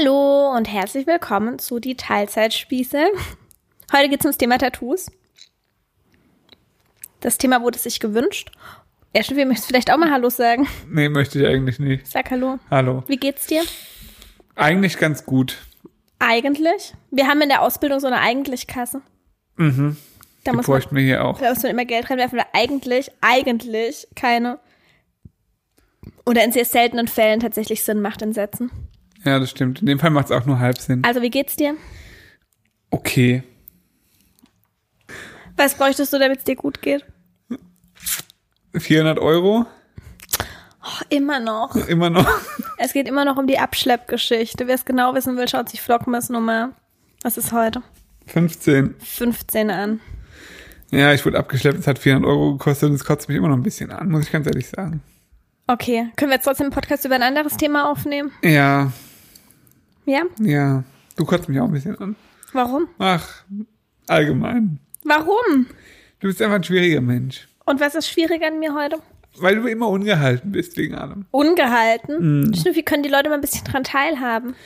Hallo und herzlich willkommen zu die Teilzeitspieße. Heute geht es ums Thema Tattoos. Das Thema wurde sich gewünscht. Ja, stimmt, wir möchten vielleicht auch mal Hallo sagen. Nee, möchte ich eigentlich nicht. Sag Hallo. Hallo. Wie geht's dir? Eigentlich ganz gut. Eigentlich? Wir haben in der Ausbildung so eine Eigentlich-Kasse. Mhm. Da Die muss, man, wir hier auch. da muss man immer Geld reinwerfen, weil eigentlich, eigentlich keine oder in sehr seltenen Fällen tatsächlich Sinn macht in Sätzen. Ja, das stimmt. In dem Fall macht es auch nur halb Sinn. Also, wie geht's dir? Okay. Was bräuchtest du, damit es dir gut geht? 400 Euro? Oh, immer noch. Immer noch. Es geht immer noch um die Abschleppgeschichte. Wer es genau wissen will, schaut sich Vlogmas Nummer, was ist heute? 15. 15 an. Ja, ich wurde abgeschleppt. Es hat 400 Euro gekostet und es kotzt mich immer noch ein bisschen an, muss ich ganz ehrlich sagen. Okay, können wir jetzt trotzdem einen Podcast über ein anderes Thema aufnehmen? Ja, Ja? ja. Du kotzt mich auch ein bisschen an. Warum? Ach, allgemein. Warum? Du bist einfach ein schwieriger Mensch. Und was ist schwierig an mir heute? Weil du immer ungehalten bist wegen allem. Ungehalten. Mhm. Schnüffi, können die Leute mal ein bisschen dran teilhaben?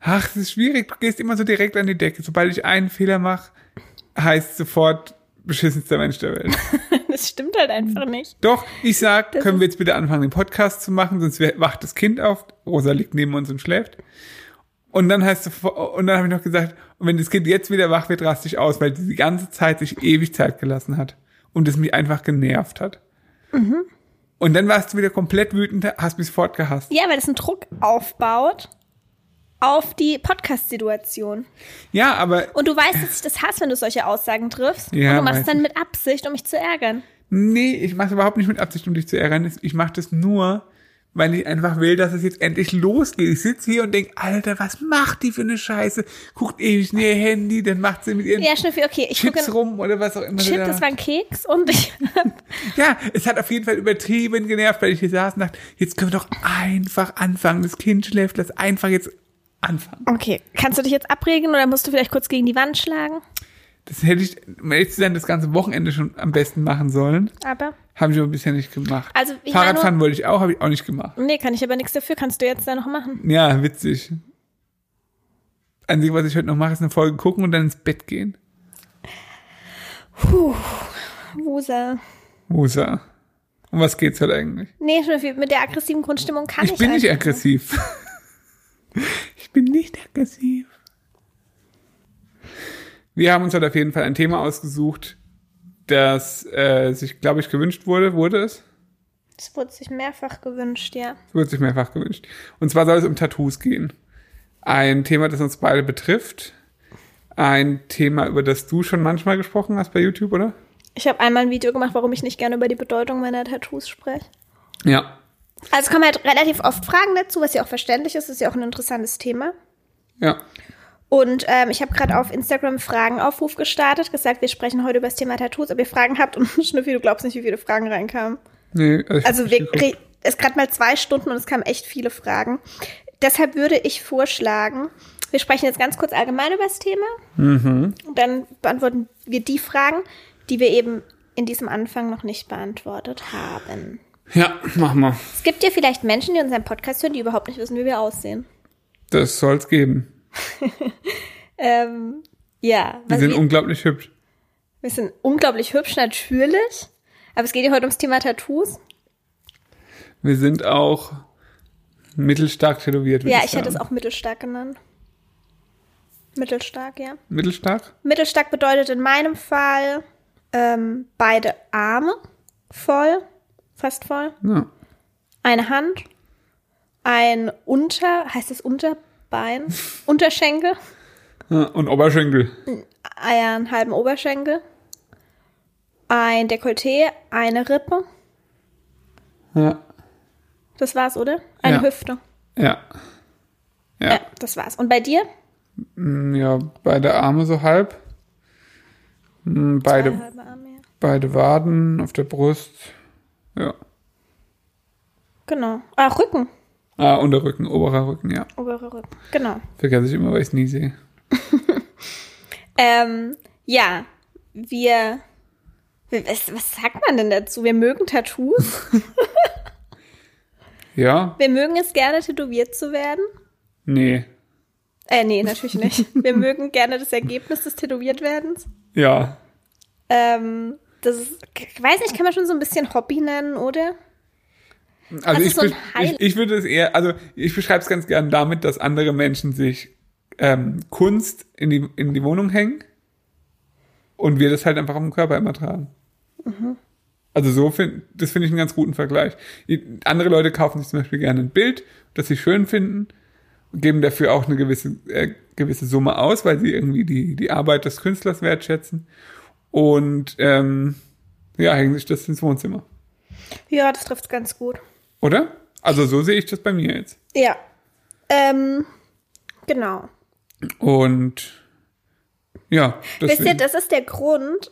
Ach, das ist schwierig. Du gehst immer so direkt an die Decke. Sobald ich einen Fehler mache, heißt sofort beschissenster Mensch der Welt. Das stimmt halt einfach nicht. Doch, ich sag, Das können wir jetzt bitte anfangen, den Podcast zu machen, sonst wacht das Kind auf. Rosa liegt neben uns und schläft. Und dann heißt sofort, und dann habe ich noch gesagt, und wenn das Kind jetzt wieder wach wird, raste ich aus, weil sie die ganze Zeit sich ewig Zeit gelassen hat und es mich einfach genervt hat. Mhm. Und dann warst du wieder komplett wütend, hast mich sofort gehasst. Ja, weil das einen Druck aufbaut auf die Podcast-Situation. Ja, aber Und du weißt, dass ich das hasse, wenn du solche Aussagen triffst. Ja, und du machst weiß dann ich. mit Absicht, um mich zu ärgern. Nee, ich mache überhaupt nicht mit Absicht, um dich zu ärgern. Ich mache das nur, weil ich einfach will, dass es jetzt endlich losgeht. Ich sitze hier und denk, Alter, was macht die für eine Scheiße? Guckt ewig in ihr Handy, dann macht sie mit ihren Ja, Schnüffi, okay, ich Chips rum oder was auch immer. Chip, da das war ein Keks und ich. ja, es hat auf jeden Fall übertrieben genervt, weil ich hier saß und dachte, jetzt können wir doch einfach anfangen. Das Kind schläft, lass einfach jetzt anfangen. Okay, kannst du dich jetzt abregen oder musst du vielleicht kurz gegen die Wand schlagen? Das hätte ich, um ehrlich zu sein, das ganze Wochenende schon am besten machen sollen. Aber. Habe ich aber bisher nicht gemacht. Also, ich Fahrradfahren wollte ich auch, habe ich auch nicht gemacht. Nee, kann ich aber nichts dafür. Kannst du jetzt da noch machen? Ja, witzig. Einzige, was ich heute noch mache, ist eine Folge gucken und dann ins Bett gehen. Puh. Wusa. Musa. Um was geht's heute eigentlich? Nee, Schnüffi, mit der aggressiven Grundstimmung kann ich, Ich bin nicht einfach aggressiv. ich bin nicht aggressiv. Wir haben uns heute auf jeden Fall ein Thema ausgesucht, das äh, sich, glaube ich, gewünscht wurde. Wurde es? Es wurde sich mehrfach gewünscht, ja. Es wurde sich mehrfach gewünscht. Und zwar soll es um Tattoos gehen. Ein Thema, das uns beide betrifft. Ein Thema, über das du schon manchmal gesprochen hast bei YouTube, oder? Ich habe einmal ein Video gemacht, warum ich nicht gerne über die Bedeutung meiner Tattoos spreche. Ja. Also es kommen halt relativ oft Fragen dazu, was ja auch verständlich ist. ist ja auch ein interessantes Thema. Ja. Und ähm, ich habe gerade auf Instagram Fragenaufruf gestartet, gesagt, wir sprechen heute über das Thema Tattoos, ob ihr Fragen habt. Und Schnüffi, du glaubst nicht, wie viele Fragen reinkamen. Nee, also, Also wir es gerade mal zwei Stunden und es kamen echt viele Fragen. Deshalb würde ich vorschlagen, wir sprechen jetzt ganz kurz allgemein über das Thema. Mhm. Und dann beantworten wir die Fragen, die wir eben in diesem Anfang noch nicht beantwortet haben. Ja, mach mal. Es gibt ja vielleicht Menschen, die unseren Podcast hören, die überhaupt nicht wissen, wie wir aussehen. Das soll's geben. Ähm, ja, was sind wir, unglaublich hübsch. wir sind unglaublich hübsch, natürlich. Aber es geht ja heute ums Thema Tattoos. Wir sind auch mittelstark tätowiert. Ja, ich hätte sagen. es auch mittelstark genannt. Mittelstark, ja. Mittelstark? Mittelstark bedeutet in meinem Fall ähm, beide Arme voll, fast voll, Ja. eine Hand, ein Unter, heißt es Unterbein, Unterschenkel. Und Oberschenkel. einen halben Oberschenkel, ein Dekolleté, eine Rippe, Ja. das war's, oder? Eine Ja. Hüfte. Ja. Ja. Ja, das war's. Und bei dir? Mm, Ja, beide Arme so halb. Mm, Beide, Arme, ja. beide Waden auf der Brust. Ja. Genau. Ah, Rücken. Ah, Unterrücken, oberer Rücken, ja. Obere Rücken. Genau. Vergesse ich immer, weil ich es nie sehe. Ähm, ja, wir. Was, was sagt man denn dazu? Wir mögen Tattoos. Ja? Wir mögen es gerne, tätowiert zu werden. Nee. Äh, nee, natürlich nicht. Wir mögen gerne das Ergebnis des Tätowiertwerdens. Ja. Ähm, das ist, ich weiß nicht, kann man schon so ein bisschen Hobby nennen, oder? Also Also ich, so ich, ich würde es eher, also ich beschreibe es ganz gern damit, dass andere Menschen sich ähm, Kunst in die, in die Wohnung hängen und wir das halt einfach am Körper immer tragen. Mhm. Also so finde das finde ich einen ganz guten Vergleich. Andere Leute kaufen sich zum Beispiel gerne ein Bild, das sie schön finden, geben dafür auch eine gewisse, äh, gewisse Summe aus, weil sie irgendwie die, die Arbeit des Künstlers wertschätzen. Und ähm, ja, hängen sich das ins Wohnzimmer. Ja, das trifft ganz gut. Oder? Also so sehe ich das bei mir jetzt. Ja. Ähm, genau. Und ja, Wisst ihr, deswegen. das ist der Grund,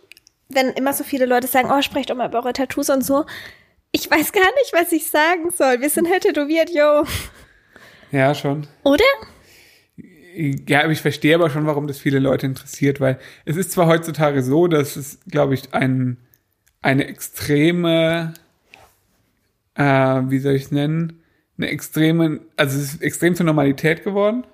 wenn immer so viele Leute sagen, oh, sprecht doch mal über eure Tattoos und so. Ich weiß gar nicht, was ich sagen soll. Wir sind halt tätowiert, yo. Ja, schon. Oder? Ja, aber ich verstehe aber schon, warum das viele Leute interessiert, weil es ist zwar heutzutage so, dass es, glaube ich, ein, eine extreme, äh, wie soll ich es nennen, eine extreme, also es ist extrem zur Normalität geworden.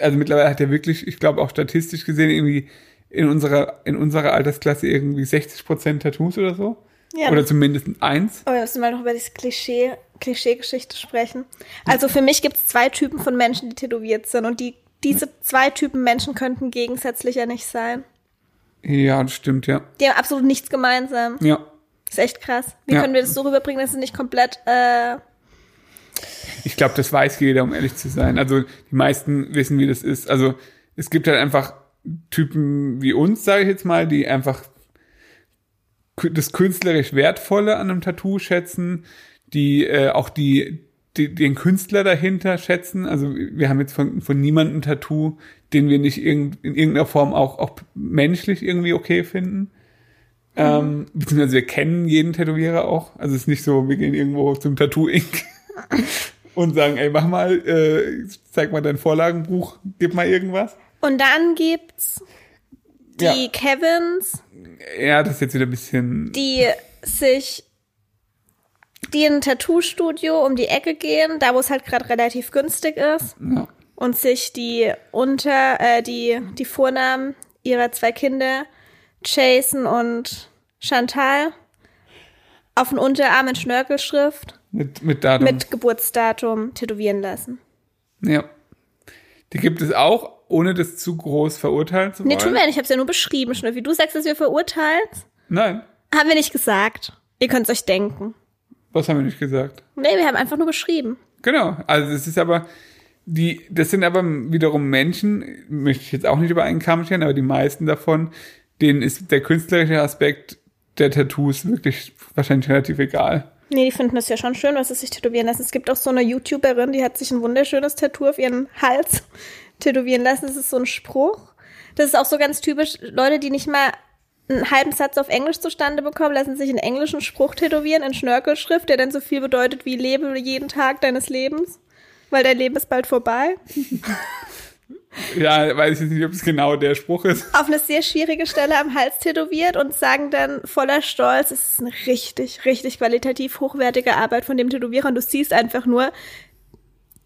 Also mittlerweile hat er wirklich, ich glaube auch statistisch gesehen, irgendwie in unserer, in unserer Altersklasse irgendwie 60 Prozent Tattoos oder so. Ja. Oder zumindest eins. Aber wir müssen mal noch über diese Klischee, Klischee-Geschichte sprechen. Also für mich gibt es zwei Typen von Menschen, die tätowiert sind. Und die, diese zwei Typen Menschen könnten gegensätzlicher nicht sein. Ja, das stimmt, ja. Die haben absolut nichts gemeinsam. Ja. Ist echt krass. Wie Ja. können wir das so rüberbringen, dass es nicht komplett, äh, Ich glaube, das weiß jeder, um ehrlich zu sein. Also die meisten wissen, wie das ist. Also es gibt halt einfach Typen wie uns, sage ich jetzt mal, die einfach das künstlerisch Wertvolle an einem Tattoo schätzen, die äh, auch die, die den Künstler dahinter schätzen. Also wir haben jetzt von, von niemandem ein Tattoo, den wir nicht irgend, in irgendeiner Form auch, auch menschlich irgendwie okay finden. Ähm, beziehungsweise wir kennen jeden Tätowierer auch. Also es ist nicht so, wir gehen irgendwo zum Tattoo Inc. und sagen, ey, mach mal, äh, zeig mal dein Vorlagenbuch, gib mal irgendwas. und dann gibt's die Ja. Kevins, Ja, das ist jetzt wieder ein bisschen. die sich, die in ein Tattoo-Studio um die Ecke gehen, da wo es halt gerade relativ günstig ist, Ja. und sich die unter, äh, die, die Vornamen ihrer zwei Kinder, Jason und Chantal, auf den Unterarm in Schnörkelschrift Mit, mit Datum. mit Geburtsdatum tätowieren lassen. ja. Die gibt es auch, ohne das zu groß verurteilen zu wollen. Nee, tun wir nicht, ich hab's ja nur beschrieben, Schnüffi. Du sagst, dass wir verurteilen? Nein, Haben wir nicht gesagt. Ihr könnt's euch denken. was haben wir nicht gesagt? Nee, wir haben einfach nur beschrieben. Genau, also es ist aber, die, das sind aber wiederum Menschen, möchte ich jetzt auch nicht über einen Kamm scheren, aber die meisten davon, denen ist der künstlerische Aspekt der Tattoos wirklich wahrscheinlich relativ egal. Nee, die finden das ja schon schön, was sie sich tätowieren lassen. Es gibt auch so eine YouTuberin, die hat sich ein wunderschönes Tattoo auf ihren Hals tätowieren lassen. Das ist so ein Spruch. Das ist auch so ganz typisch. Leute, die nicht mal einen halben Satz auf Englisch zustande bekommen, lassen sich einen englischen Spruch tätowieren in Schnörkelschrift, der dann so viel bedeutet wie lebe jeden Tag deines Lebens, weil dein Leben ist bald vorbei. Ja, weiß ich jetzt nicht, ob es genau der Spruch ist. Auf eine sehr schwierige Stelle am Hals tätowiert und sagen dann voller Stolz, es ist eine richtig, richtig qualitativ hochwertige Arbeit von dem Tätowierer und du siehst einfach nur,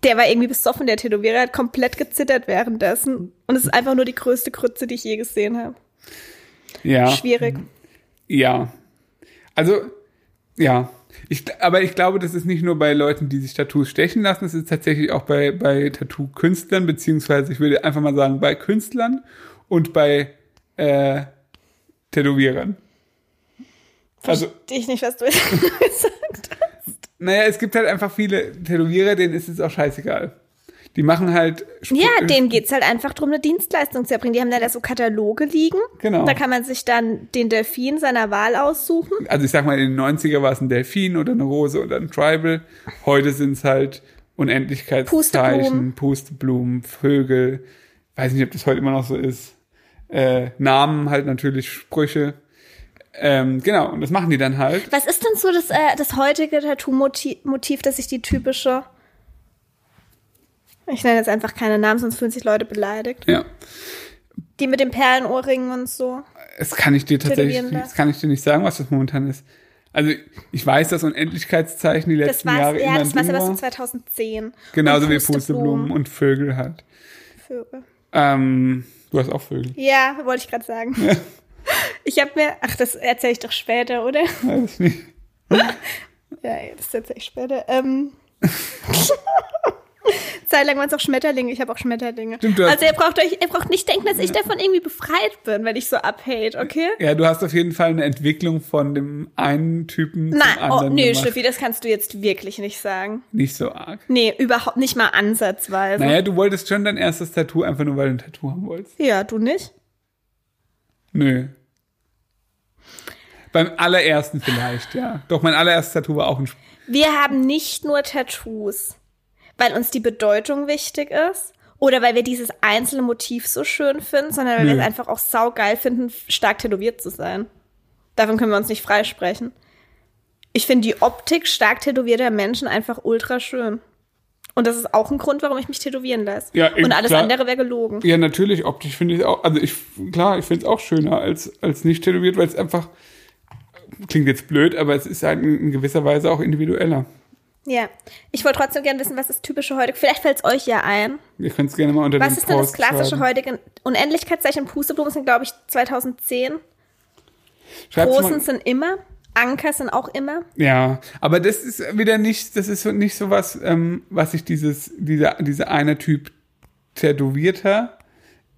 der war irgendwie besoffen, der Tätowierer, hat komplett gezittert währenddessen und es ist einfach nur die größte Krütze, die ich je gesehen habe. Ja. Schwierig. Ja. Also, ja. Ich, aber ich glaube, das ist nicht nur bei Leuten, die sich Tattoos stechen lassen, es ist tatsächlich auch bei, bei Tattoo-Künstlern, beziehungsweise ich würde einfach mal sagen, bei Künstlern und bei äh, Tätowierern. Also, Verstehe ich nicht, was du jetzt gesagt hast. naja, es gibt halt einfach viele Tätowierer, denen ist es auch scheißegal. Die machen halt. Spr- Ja, denen geht's halt einfach drum, eine Dienstleistung zu erbringen. Die haben da so Kataloge liegen. Genau. Da kann man sich dann den Delfin seiner Wahl aussuchen. also ich sag mal, in den 90er war es ein Delfin oder eine Rose oder ein Tribal. Heute sind es halt Unendlichkeitszeichen, Pusteblumen, Vögel. Weiß nicht, ob das heute immer noch so ist. Äh, Namen halt natürlich, Sprüche. Ähm, genau, und das machen die dann halt. Was ist denn so das, äh, das heutige Tattoo-Motiv, Motiv, das sich die typische. Ich nenne jetzt einfach keine Namen, sonst fühlen sich Leute beleidigt. Ja, Die mit den Perlenohrringen und so. das kann ich dir tatsächlich, das kann ich dir nicht sagen, was das momentan ist. Also ich weiß, dass Unendlichkeitszeichen die Das letzten war's, Jahre ja, immer das ein war's Ding war. 2010. Genauso wie Pusteblumen und Vögel halt. Vögel. Ähm, du hast auch Vögel. Ja, wollte ich gerade sagen. Ich habe mir, ach, das erzähle ich doch später, oder? Weiß ich nicht. Ja, das erzähle ich später. Ähm. Zeit lang waren es auch Schmetterlinge. Ich habe auch Schmetterlinge. Stimmt, du also ihr braucht euch, ihr braucht nicht denken, dass ich davon irgendwie befreit bin, wenn ich so abhate, okay? Ja, du hast auf jeden Fall eine Entwicklung von dem einen Typen Nein, zum oh, anderen nee, gemacht. Schnüffi, das kannst du jetzt wirklich nicht sagen. Nicht so arg. Nee, überhaupt nicht mal ansatzweise. Naja, du wolltest schon dein erstes Tattoo einfach nur, weil du ein Tattoo haben wolltest. Ja, du nicht? Nö. Beim allerersten vielleicht, ja. Doch, mein allererstes Tattoo war auch ein Sp Wir haben nicht nur Tattoos, weil uns die Bedeutung wichtig ist oder weil wir dieses einzelne Motiv so schön finden, sondern weil wir Nö. es einfach auch saugeil finden, stark tätowiert zu sein. Davon können wir uns nicht freisprechen. Ich finde die Optik stark tätowierter Menschen einfach ultra schön. Und das ist auch ein Grund, warum ich mich tätowieren lasse. Ja, eben, Und alles klar. andere wäre gelogen. Ja, natürlich, optisch finde ich es auch, also ich, klar, ich finde es auch schöner als, als nicht tätowiert, weil es einfach, klingt jetzt blöd, aber es ist halt in gewisser Weise auch individueller. Ja. Ich wollte trotzdem gerne wissen, was das typische heutige, vielleicht fällt es euch ja ein. Ihr könnt es gerne mal unter Was ist denn das klassische schreiben. heutige? Unendlichkeitszeichen Pusteblumen sind, glaube ich, 2010. Schreibt's Großen mal, sind immer. Anker sind auch immer. ja, aber das ist wieder nicht, das ist so- nicht so was, ähm, was sich dieses, dieser, dieser eine Typ Tätowierter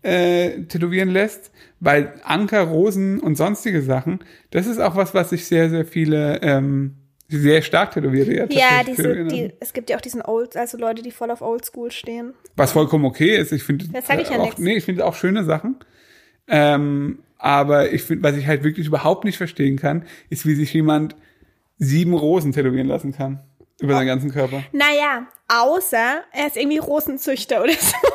äh, tätowieren lässt, weil Anker, Rosen und sonstige Sachen, das ist auch was, was sich sehr, sehr viele ähm, sehr stark tätowierte ja, diese, die, lassen. es gibt ja auch diesen Old, also Leute, die voll auf Oldschool stehen. Was vollkommen okay ist. Ich finde Das sag ich ja auch, nix. nee, ich finde auch schöne Sachen. Ähm, aber ich finde, was ich halt wirklich überhaupt nicht verstehen kann, ist, wie sich jemand sieben Rosen tätowieren lassen kann. Über seinen ganzen Körper. Naja, außer er ist irgendwie Rosenzüchter oder so.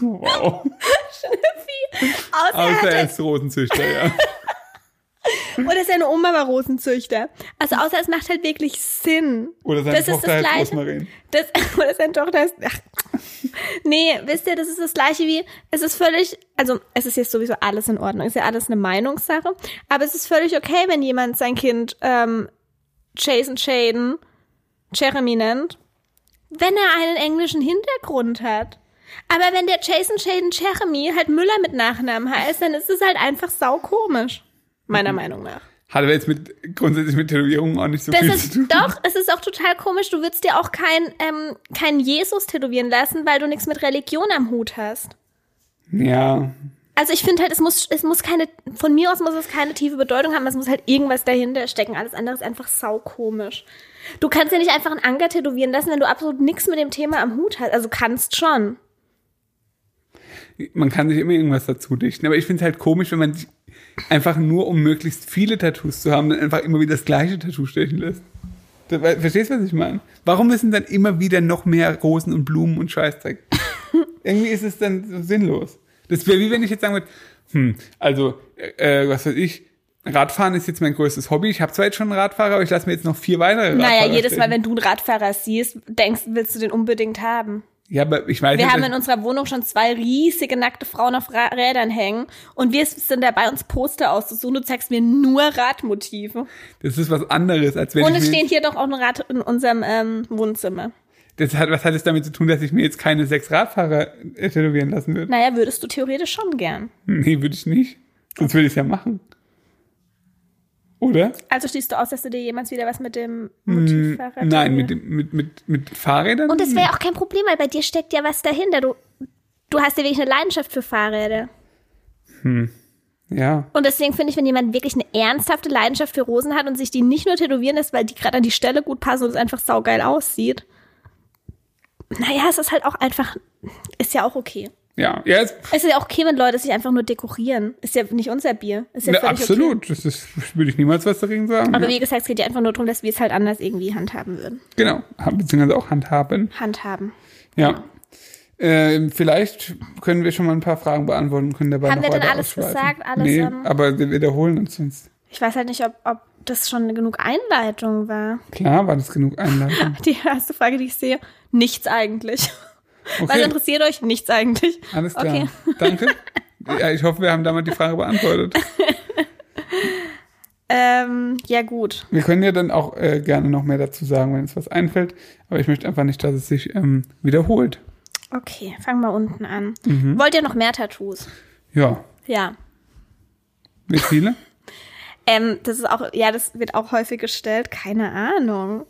Wow. Außer er Außer er ist Rosenzüchter, ja. oder seine Oma war Rosenzüchter. Also außer es macht halt wirklich Sinn. Oder seine Das ist Tochter das heißt Gleiche. Rosmarin. Das, oder seine Tochter ist. Ach. Nee, wisst ihr, das ist das gleiche wie, es ist völlig, also es ist jetzt sowieso alles in Ordnung, ist ja alles eine Meinungssache, aber es ist völlig okay, wenn jemand sein Kind ähm, Jason Shaden Jeremy nennt, wenn er einen englischen Hintergrund hat. Aber wenn der Jason Shaden Jeremy halt Müller mit Nachnamen heißt, dann ist es halt einfach saukomisch. Meiner Meinung nach. Hat aber jetzt mit, grundsätzlich mit Tätowierungen auch nicht so Das viel ist zu tun. doch, es ist auch total komisch. Du würdest dir auch kein, ähm, kein Jesus tätowieren lassen, weil du nichts mit Religion am Hut hast. Ja. Also ich finde halt, es muss, es muss keine, von mir aus muss es keine tiefe Bedeutung haben, es muss halt irgendwas dahinter stecken. Alles andere ist einfach saukomisch. Du kannst ja nicht einfach einen Anker tätowieren lassen, wenn du absolut nichts mit dem Thema am Hut hast. Also kannst schon. Man kann sich immer irgendwas dazu dichten. Aber ich finde es halt komisch, wenn man sich einfach nur, um möglichst viele Tattoos zu haben, dann einfach immer wieder das gleiche Tattoo stechen lässt. Verstehst du, was ich meine? Warum müssen dann immer wieder noch mehr Rosen und Blumen und Scheißdreck? Irgendwie ist es dann so sinnlos. Das wäre wie wenn ich jetzt sagen würde, hm, also, äh, was weiß ich, Radfahren ist jetzt mein größtes Hobby. Ich habe zwar jetzt schon einen Radfahrer, aber ich lasse mir jetzt noch vier weitere Radfahrer Naja, jedes Mal, stechen. wenn du einen Radfahrer siehst, denkst, willst du den unbedingt haben. Ja, aber ich weiß Wir haben in unserer Wohnung schon zwei riesige nackte Frauen auf Ra Rädern hängen und wir sind dabei, uns Poster auszusuchen. Du zeigst mir nur Radmotive. das ist was anderes, als wenn Und es stehen hier doch auch ein Rad in unserem ähm, Wohnzimmer. Das hat, was hat es damit zu tun, dass ich mir jetzt keine sechs Radfahrer äh, tätowieren lassen würde? Naja, würdest du theoretisch schon gern. Nee, würde ich nicht. Sonst würde ich es ja machen. Oder? Also schließt du aus, dass du dir jemals wieder was mit dem Motivfahrrad Nein, mit, dem, mit, mit, mit Fahrrädern? Und es wäre auch kein Problem, weil bei dir steckt ja was dahinter. Du, du hast ja wirklich eine Leidenschaft für Fahrräder. ja. Und deswegen finde ich, wenn jemand wirklich eine ernsthafte Leidenschaft für Rosen hat und sich die nicht nur tätowieren lässt, weil die gerade an die Stelle gut passen und es einfach saugeil aussieht. Naja, es ist halt auch einfach, ist ja auch okay. Ja, ja, es, Es ist ja auch okay, wenn Leute sich einfach nur dekorieren. Ist ja nicht unser Bier. Ist ja na, völlig Okay. absolut. Das ist, würde ich niemals was dagegen sagen. Aber ja. wie gesagt, es geht ja einfach nur darum, dass wir es halt anders irgendwie handhaben würden. Genau. Beziehungsweise auch handhaben. Handhaben. Ja. Ähm, vielleicht können wir schon mal ein paar Fragen beantworten, können dabei Haben noch wir denn alles gesagt? Alles, nee, aber wir wiederholen uns sonst. Ich weiß halt nicht, ob, ob das schon genug Einleitung war. Klar, war das genug Einleitung. Die erste Frage, die ich sehe, nichts eigentlich. Was Okay, interessiert euch? Nichts eigentlich. alles klar. Okay. Danke. Ja, ich hoffe, wir haben damit die Frage beantwortet. Ähm, ja, gut. Wir können ja dann auch äh, gerne noch mehr dazu sagen, wenn uns was einfällt. Aber ich möchte einfach nicht, dass es sich ähm, wiederholt. Okay, fangen wir unten an. Mhm. Wollt ihr noch mehr Tattoos? Ja. Ja. Wie viele? Ähm, das ist auch, ja, das wird auch häufig gestellt. Keine Ahnung.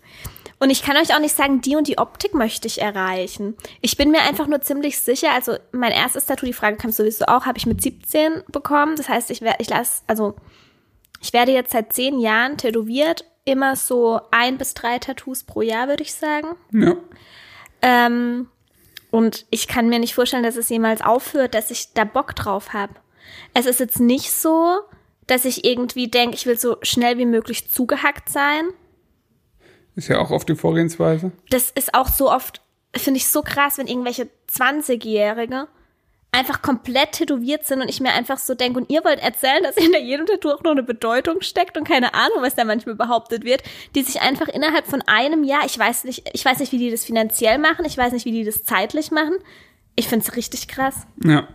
Und ich kann euch auch nicht sagen, die und die Optik möchte ich erreichen. Ich bin mir einfach nur ziemlich sicher, also mein erstes Tattoo, die Frage kam sowieso auch, habe ich mit 17 bekommen. Das heißt, ich werde, ich lasse, also ich werde jetzt seit zehn Jahren tätowiert, immer so ein bis drei Tattoos pro Jahr, würde ich sagen. ja. Ähm, und ich kann mir nicht vorstellen, dass es jemals aufhört, dass ich da Bock drauf habe. Es ist jetzt nicht so, dass ich irgendwie denke, ich will so schnell wie möglich zugehackt sein. Ist ja auch oft die Vorgehensweise. Das ist auch so oft, finde ich so krass, wenn irgendwelche 20-Jährige einfach komplett tätowiert sind und ich mir einfach so denke, und ihr wollt erzählen, dass hinter jedem Tattoo auch noch eine Bedeutung steckt und keine Ahnung, was da manchmal behauptet wird, die sich einfach innerhalb von einem Jahr, ich weiß nicht, ich weiß nicht, wie die das finanziell machen, ich weiß nicht, wie die das zeitlich machen. Ich finde es richtig krass. Ja.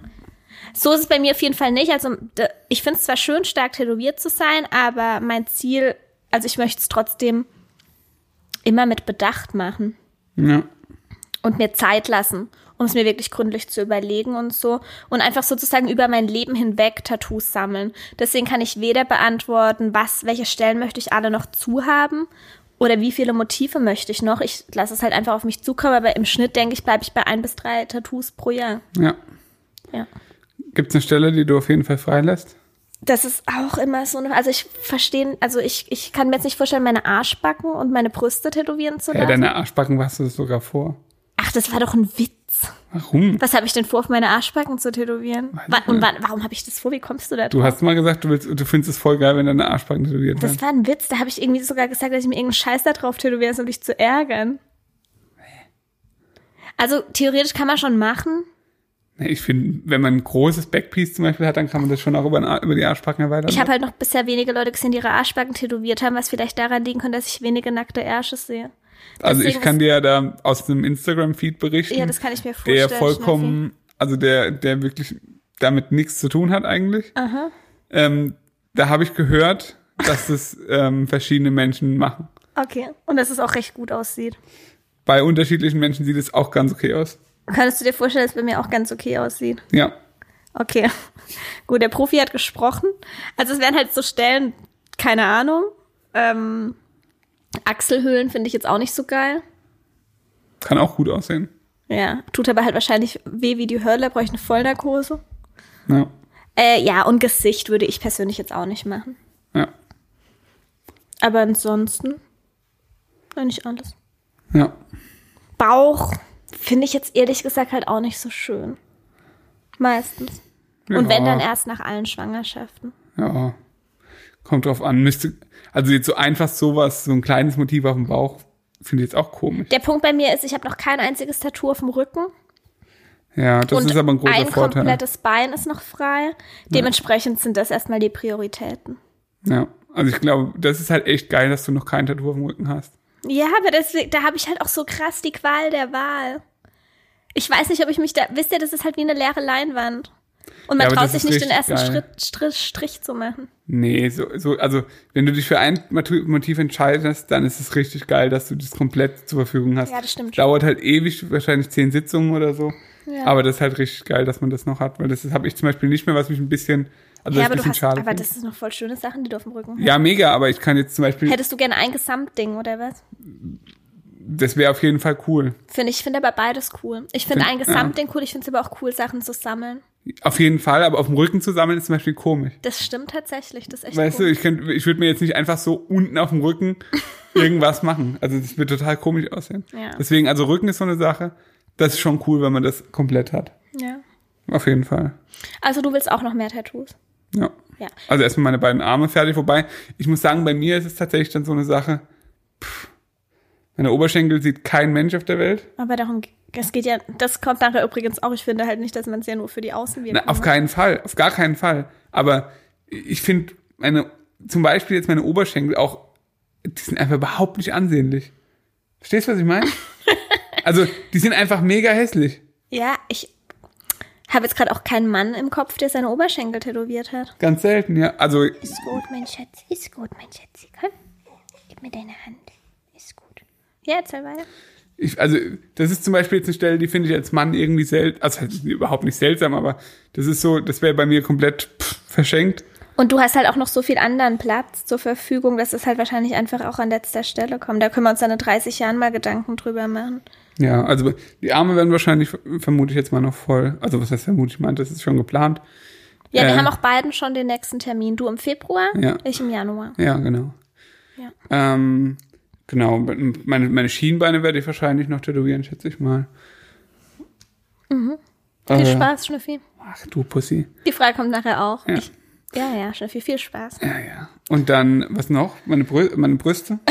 So ist es bei mir auf jeden Fall nicht. Also ich finde es zwar schön, stark tätowiert zu sein, aber mein Ziel, also ich möchte es trotzdem immer mit Bedacht machen Ja. und mir Zeit lassen, um es mir wirklich gründlich zu überlegen und so. Und einfach sozusagen über mein Leben hinweg Tattoos sammeln. Deswegen kann ich weder beantworten, was, welche Stellen möchte ich alle noch zu haben oder wie viele Motive möchte ich noch. Ich lasse es halt einfach auf mich zukommen, aber im Schnitt denke ich, bleibe ich bei ein bis drei Tattoos pro Jahr. Ja. Ja. Gibt es eine Stelle, die du auf jeden Fall freilässt? Das ist auch immer so eine, also ich verstehe, also ich, ich kann mir jetzt nicht vorstellen, meine Arschbacken und meine Brüste tätowieren zu Ja, lassen. deine Arschbacken warst du sogar vor. Ach, das war doch ein Witz. Warum? Was habe ich denn vor, auf meine Arschbacken zu tätowieren? Wa und wa warum habe ich das vor? Wie kommst du da drauf? Du hast mal gesagt, du willst, du findest es voll geil, wenn deine Arschbacken tätowiert Das werden. war ein Witz. Da habe ich irgendwie sogar gesagt, dass ich mir irgendeinen Scheiß da drauf tätowiere, um dich zu ärgern. Also theoretisch kann man schon machen. Ich finde, wenn man ein großes Backpiece zum Beispiel hat, dann kann man das schon auch über, den über die Arschbacken erweitern. Ich habe halt noch bisher wenige Leute gesehen, die ihre Arschbacken tätowiert haben, was vielleicht daran liegen könnte, dass ich wenige nackte Ärsche sehe. also ich kann dir ja da aus dem Instagram-Feed berichten. Ja, das kann ich mir vorstellen. der vollkommen, also der, der wirklich damit nichts zu tun hat eigentlich. Aha. Ähm, da habe ich gehört, dass das ähm, verschiedene Menschen machen. Okay. Und dass es auch recht gut aussieht. Bei unterschiedlichen Menschen sieht es auch ganz okay aus. Könntest du dir vorstellen, dass es bei mir auch ganz okay aussieht? Ja. Okay. Gut, der Profi hat gesprochen. Also es wären halt so Stellen, keine Ahnung. Ähm, Achselhöhlen finde ich jetzt auch nicht so geil. Kann auch gut aussehen. Ja, tut aber halt wahrscheinlich weh wie die Hölle, brauche ich eine Vollnarkose. Ja. Äh, ja, und Gesicht würde ich persönlich jetzt auch nicht machen. Ja. Aber ansonsten, eigentlich alles. Ja. Bauch finde ich jetzt ehrlich gesagt halt auch nicht so schön. Meistens. Und ja. wenn dann erst nach allen Schwangerschaften. Ja. Kommt drauf an. Müsste, also jetzt so einfach sowas, so ein kleines Motiv auf dem Bauch, finde ich jetzt auch komisch. Der Punkt bei mir ist, ich habe noch kein einziges Tattoo auf dem Rücken. Ja, das und ist aber ein großer ein Vorteil. komplettes Bein ist noch frei. Dementsprechend sind das erstmal die Prioritäten. Ja. Also ich glaube, das ist halt echt geil, dass du noch kein Tattoo auf dem Rücken hast. Ja, aber deswegen, da habe ich halt auch so krass die Qual der Wahl. Ich weiß nicht, ob ich mich da. Wisst ihr, das ist halt wie eine leere Leinwand. Und man Ja, traut sich ist nicht, den ersten. Schritt, Strich, Strich zu machen. Nee, so, so, also wenn du dich für ein Motiv entscheidest, dann ist es richtig geil, dass du das komplett zur Verfügung hast. Ja, das stimmt. Dauert halt ewig, wahrscheinlich zehn Sitzungen oder so. Ja. Aber das ist halt richtig geil, dass man das noch hat, weil das habe ich zum Beispiel nicht mehr, was mich ein bisschen, also Ja, das aber ein du hast, schade aber das sind noch voll schöne Sachen, die du auf dem Rücken hast. Ja, mega, aber ich kann jetzt zum Beispiel, Hättest du gerne ein Gesamtding oder was? Das wäre auf jeden Fall cool. Finde ich, finde aber beides cool. Ich finde Find- ein Gesamtding cool, ich finde es aber auch cool, Sachen zu sammeln. Auf jeden Fall, aber auf dem Rücken zu sammeln ist zum Beispiel komisch. Das stimmt tatsächlich, das ist echt Weißt du, cool. ich könnte, ich würde mir jetzt nicht einfach so unten auf dem Rücken irgendwas machen. Also das wird total komisch aussehen. Ja. Deswegen, also Rücken ist so eine Sache. Das ist schon cool, wenn man das komplett hat. ja. Auf jeden Fall. Also du willst auch noch mehr Tattoos. Ja. Ja. Also erstmal meine beiden Arme fertig. Wobei, ich muss sagen, bei mir ist es tatsächlich dann so eine Sache. Pff, meine Oberschenkel sieht kein Mensch auf der Welt. Aber darum, es geht ja, das kommt nachher übrigens auch. Ich finde halt nicht, dass man es ja nur für die Außenwirkung Na, auf macht. keinen Fall, auf gar keinen Fall. Aber ich finde meine, zum Beispiel jetzt meine Oberschenkel auch, die sind einfach überhaupt nicht ansehnlich. Verstehst du, was ich meine? also, die sind einfach mega hässlich. Ja, ich Habe jetzt gerade auch keinen Mann im Kopf, der seine Oberschenkel tätowiert hat. Ganz selten, ja. Also, Ist gut, mein Schatz. Ist gut, mein Schatzi. Komm. Gib mir deine Hand. Ja, erzähl weiter. ich, also, das ist zum Beispiel jetzt eine Stelle, die finde ich als Mann irgendwie selten, also halt überhaupt nicht seltsam, aber das ist so, das wäre bei mir komplett pff, verschenkt. Und du hast halt auch noch so viel anderen Platz zur Verfügung, dass es halt wahrscheinlich einfach auch an letzter Stelle kommt. Da können wir uns dann in 30 Jahren mal Gedanken drüber machen. Ja, also die Arme werden wahrscheinlich, vermute ich jetzt mal noch voll. Also was heißt vermute ich mal, das ist schon geplant. Ja, wir Äh. haben auch beiden schon den nächsten Termin. Du im Februar, Ja. ich im Januar. Ja, genau. Ja. Ähm, genau, meine, meine Schienbeine werde ich wahrscheinlich noch tätowieren, schätze ich mal. Mhm. Viel Äh, Spaß, Schnüffi. Ach du Pussy. Die Frage kommt nachher auch. Ja. Ich, ja, ja, Schnüffi, viel Spaß. Ja, ja. Und dann, was noch? Meine, Brü meine Brüste?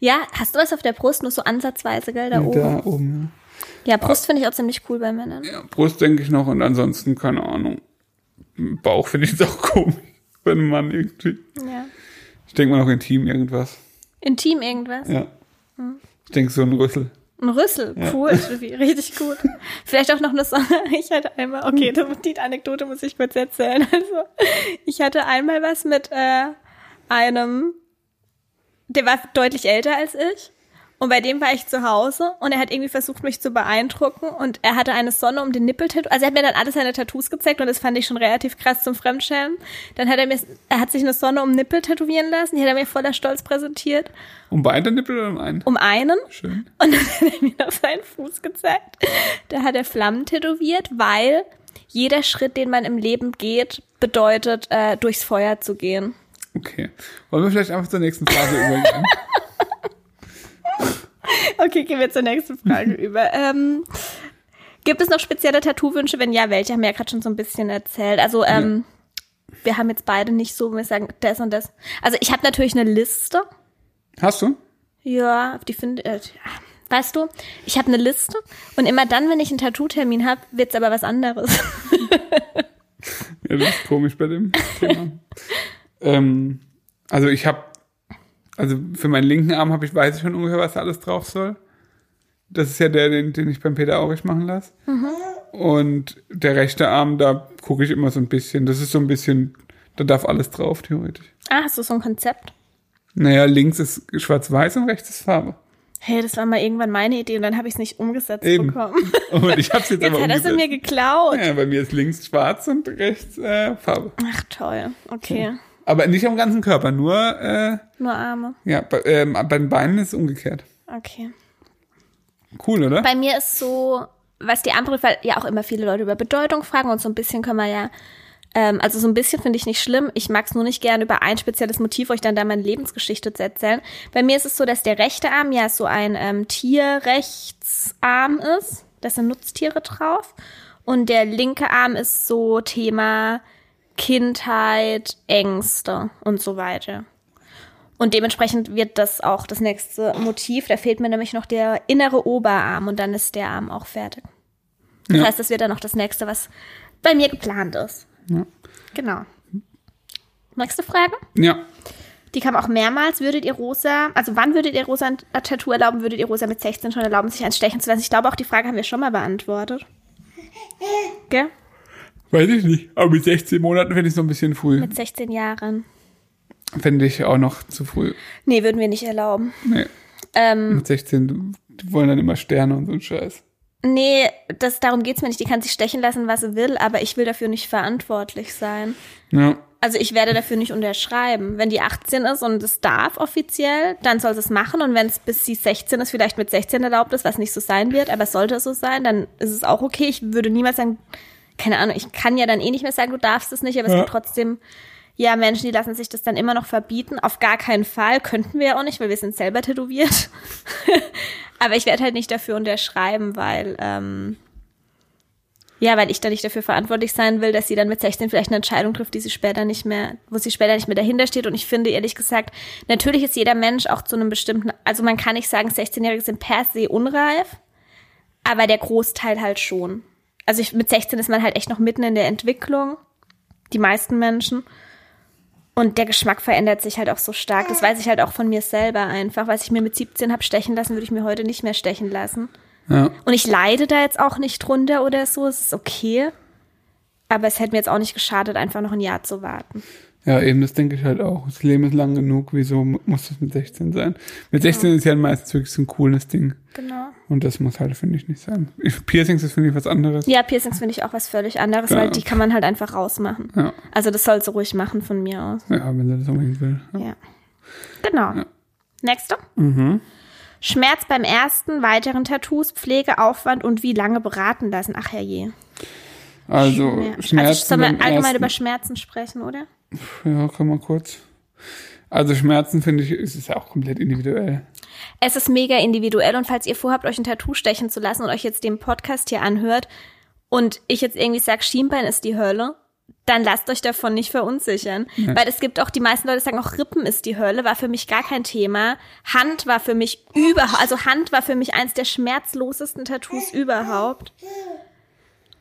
Ja, hast du was auf der Brust? Nur so ansatzweise, gell, da oben. Da oben, Ja, Brust finde ich auch ziemlich cool bei Männern. ja. ja. Brust denke ich noch und ansonsten, keine Ahnung. Bauch finde ich jetzt auch komisch. Bei einem Mann irgendwie. Ja. Ich denke mal noch intim irgendwas. Intim irgendwas. Ja. Hm. Ich denke so ein Rüssel. Ein Rüssel, cool, Schnüffi, richtig gut. Vielleicht auch noch eine Sonne. Ich hatte einmal, okay, das- die Anekdote muss ich kurz erzählen. Also, ich hatte einmal was mit äh, einem, der war deutlich älter als ich. Und bei dem war ich zu Hause und er hat irgendwie versucht, mich zu beeindrucken und er hatte eine Sonne um den Nippel tätowiert. Also er hat mir dann alle seine Tattoos gezeigt und das fand ich schon relativ krass zum Fremdschämen. Dann hat er mir, er hat sich eine Sonne um den Nippel tätowieren lassen, die hat er mir voller Stolz präsentiert. Um beide Nippel oder um einen? Um einen Schön. und dann hat er mir auf seinen Fuß gezeigt. Da hat er Flammen tätowiert, weil jeder Schritt, den man im Leben geht, bedeutet, äh, durchs Feuer zu gehen. Okay. Wollen wir vielleicht einfach zur nächsten Frage übergehen? Okay, gehen wir zur nächsten Frage über. Ähm, gibt es noch spezielle Tattoo-Wünsche? Wenn ja, welche? Haben wir ja gerade schon so ein bisschen erzählt. Also, ähm, wir haben jetzt beide nicht so, wir sagen das und das. Also, ich habe natürlich eine Liste. Hast du? Ja, die finde äh, Weißt du, ich habe eine Liste und immer dann, wenn ich einen Tattoo-Termin habe, wird's aber was anderes. Ja, das ist komisch bei dem Thema. ähm, also ich habe, also für meinen linken Arm habe ich, weiß ich schon ungefähr, was da alles drauf soll. Das ist ja der, den, den ich beim Peter Aurich machen lasse. Und der rechte Arm, da gucke ich immer so ein bisschen. Das ist so ein bisschen, da darf alles drauf, theoretisch. ah, hast du so ein Konzept? Naja, links ist schwarz-weiß und rechts ist Farbe. Hey, das war mal irgendwann meine Idee und dann habe ich es nicht umgesetzt Eben. bekommen. Und ich habe es jetzt, Jetzt aber hat er umgesetzt. mir geklaut. Ja, bei mir ist links schwarz und rechts äh, Farbe. Ach toll, okay. Aber nicht am ganzen Körper, nur äh, Nur Arme. ja, bei, ähm, bei den Beinen ist es umgekehrt. Okay. Cool, oder? Bei mir ist so, was die andere, weil ja auch immer viele Leute über Bedeutung fragen und so ein bisschen können wir ja, ähm, also so ein bisschen finde ich nicht schlimm. Ich mag es nur nicht gerne über ein spezielles Motiv, euch dann da meine Lebensgeschichte zu erzählen. Bei mir ist es so, dass der rechte Arm ja so ein ähm, Tierrechtsarm ist. Da sind Nutztiere drauf. Und der linke Arm ist so Thema Kindheit, Ängste und so weiter. Und dementsprechend wird das auch das nächste Motiv. Da fehlt mir nämlich noch der innere Oberarm und dann ist der Arm auch fertig. Das Ja. heißt, das wird dann noch das nächste, was bei mir geplant ist. Ja. Genau. Nächste Frage. Ja. Die kam auch mehrmals. Würdet ihr Rosa, also wann würdet ihr Rosa ein Tattoo erlauben? Würdet ihr Rosa mit 16 schon erlauben, sich eins stechen zu lassen? Ich glaube, auch die Frage haben wir schon mal beantwortet. Gell? Weiß ich nicht. Aber mit 16 Monaten finde ich so ein bisschen früh. Mit 16 Jahren. Finde ich auch noch zu früh. Nee, würden wir nicht erlauben. Nee. Ähm, Mit 16, die wollen dann immer Sterne und so ein Scheiß. Nee, das, darum geht's mir nicht. Die kann sich stechen lassen, was sie will, aber ich will dafür nicht verantwortlich sein. Ja. Also ich werde dafür nicht unterschreiben. Wenn die 18 ist und es darf offiziell, dann soll sie es machen. Und wenn es bis sie 16 ist, vielleicht mit 16 erlaubt ist, was nicht so sein wird, aber sollte es so sein, dann ist es auch okay. Ich würde niemals sagen, keine Ahnung, ich kann ja dann eh nicht mehr sagen, du darfst es nicht, aber es Ja. gibt trotzdem ja Menschen, die lassen sich das dann immer noch verbieten. Auf gar keinen Fall. Könnten wir ja auch nicht, weil wir sind selber tätowiert. aber ich werde halt nicht dafür unterschreiben, weil ähm, ja, weil ich da nicht dafür verantwortlich sein will, dass sie dann mit 16 vielleicht eine Entscheidung trifft, die sie später nicht mehr, wo sie später nicht mehr dahinter steht. Und ich finde ehrlich gesagt, natürlich ist jeder Mensch auch zu einem bestimmten, also man kann nicht sagen, 16-Jährige sind per se unreif, aber der Großteil halt schon. Also ich, mit 16 ist man halt echt noch mitten in der Entwicklung, die meisten Menschen. Und der Geschmack verändert sich halt auch so stark. Das weiß ich halt auch von mir selber einfach. Was ich mir mit 17 hab stechen lassen, würde ich mir heute nicht mehr stechen lassen. Ja. Und ich leide da jetzt auch nicht drunter oder so, es ist okay. Aber es hätte mir jetzt auch nicht geschadet, einfach noch ein Jahr zu warten. Ja, eben, das denke ich halt auch. Das Leben ist lang genug, wieso mu- muss das mit 16 sein? Mit 16 ist ja meistens wirklich so ein cooles Ding. Genau. Und das muss halt, finde ich, nicht sein. Piercings ist, finde ich, was anderes. Ja, Piercings finde ich auch was völlig anderes, Ja. weil die kann man halt einfach rausmachen. Ja. Also das soll sie ruhig machen von mir aus. Ja, wenn sie das unbedingt will. Ja. Ja. Genau. Nächste. Schmerz beim ersten, weiteren Tattoos, Pflegeaufwand und wie lange beraten lassen. Ach herrje. Also, Ja. Schmerzen also sollen wir allgemein ersten- über Schmerzen sprechen, oder? Ja, kann man kurz. Also Schmerzen, finde ich, ist es ja auch komplett individuell. Es ist mega individuell und falls ihr vorhabt, euch ein Tattoo stechen zu lassen und euch jetzt den Podcast hier anhört und ich jetzt irgendwie sage, Schienbein ist die Hölle, dann lasst euch davon nicht verunsichern. Weil es gibt auch, die meisten Leute sagen auch, Rippen ist die Hölle, war für mich gar kein Thema. Hand war für mich überhaupt, also Hand war für mich eins der schmerzlosesten Tattoos überhaupt.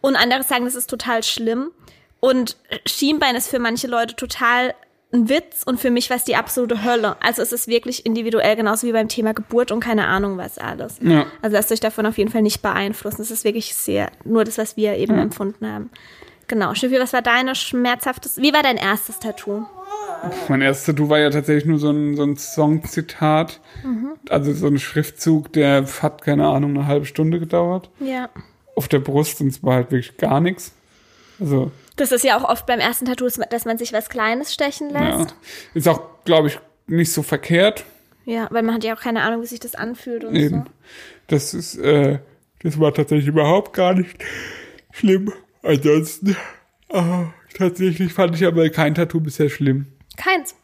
Und andere sagen, das ist total schlimm. Und Schienbein ist für manche Leute total ein Witz und für mich war es die absolute Hölle. Also es ist wirklich individuell, genauso wie beim Thema Geburt und keine Ahnung was alles. Ja. Also lasst euch davon auf jeden Fall nicht beeinflussen. Es ist wirklich sehr, nur das, was wir eben empfunden haben. Genau. Schiffi, was war deine schmerzhaftes, wie war dein erstes Tattoo? Mein erstes Tattoo war ja tatsächlich nur so ein, so ein Songzitat. Also so ein Schriftzug, der hat, keine Ahnung, eine halbe Stunde gedauert. Ja. Auf der Brust und es war halt wirklich gar nichts. Also, Das ist ja auch oft beim ersten Tattoo, dass man sich was Kleines stechen ja. lässt. Ist auch, glaube ich, nicht so verkehrt. Ja. weil man hat ja auch keine Ahnung, wie sich das anfühlt und Eben. so. Das ist, äh, das war tatsächlich überhaupt gar nicht schlimm. Ansonsten, ah, tatsächlich fand ich aber kein Tattoo bisher schlimm. Keins.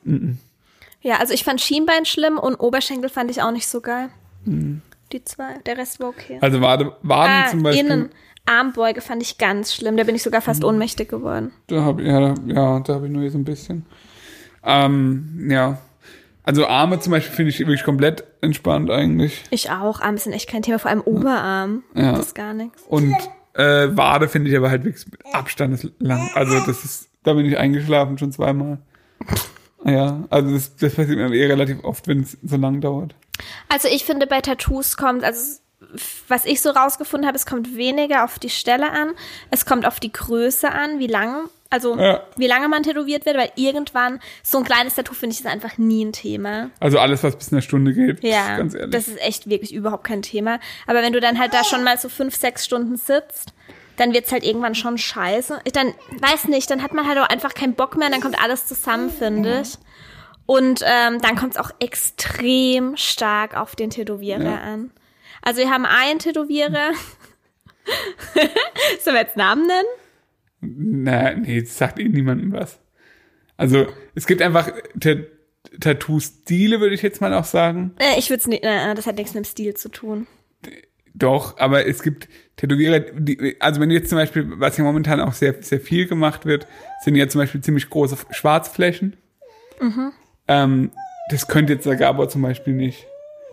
Ja, also ich fand Schienbein schlimm und Oberschenkel fand ich auch nicht so geil. Die zwei. Der Rest war okay. Also Wade, Waden Ah, zum Beispiel. innen. Armbeuge fand ich ganz schlimm. Da bin ich sogar fast ohnmächtig geworden. Da habe ja, da- ja, da habe ich nur hier so ein bisschen. Ähm, ja. Also Arme zum Beispiel finde ich wirklich komplett entspannt eigentlich. Ich auch. Arme sind echt kein Thema. Vor allem Oberarm. Ja. Das ist gar nichts. Und äh, Wade finde ich aber halt wirklich mit Abstand ist lang. Also das ist, da bin ich eingeschlafen schon zweimal. Ja, also das, das passiert mir eh relativ oft, wenn es so lang dauert. Also ich finde, bei Tattoos kommt, also es- was ich so rausgefunden habe, es kommt weniger auf die Stelle an. Es kommt auf die Größe an, wie lange, also Ja. wie lange man tätowiert wird, weil irgendwann so ein kleines Tattoo finde ich ist einfach nie ein Thema. Also alles, was bis eine Stunde geht, Ja, ganz ehrlich. das ist echt wirklich überhaupt kein Thema. Aber wenn du dann halt da schon mal so fünf, sechs Stunden sitzt, dann wird's halt irgendwann schon scheiße. Ich dann, weiß nicht, dann hat man halt auch einfach keinen Bock mehr, dann kommt alles zusammen, finde ich. Und ähm, dann kommt's auch extrem stark auf den Tätowierer Ja. an. Also wir haben einen Tätowierer. Sollen wir jetzt Namen nennen? Na, nee, das sagt eh niemandem was. Also, es gibt einfach Ta- Tattoo-Stile, würde ich jetzt mal auch sagen. Äh, ich würde es nicht, äh, das hat nichts mit dem Stil zu tun. Doch, aber es gibt Tätowierer, die, also wenn du jetzt zum Beispiel, was ja momentan auch sehr, sehr viel gemacht wird, sind ja zum Beispiel ziemlich große Schwarzflächen. Ähm, das könnte jetzt der Gabor zum Beispiel nicht.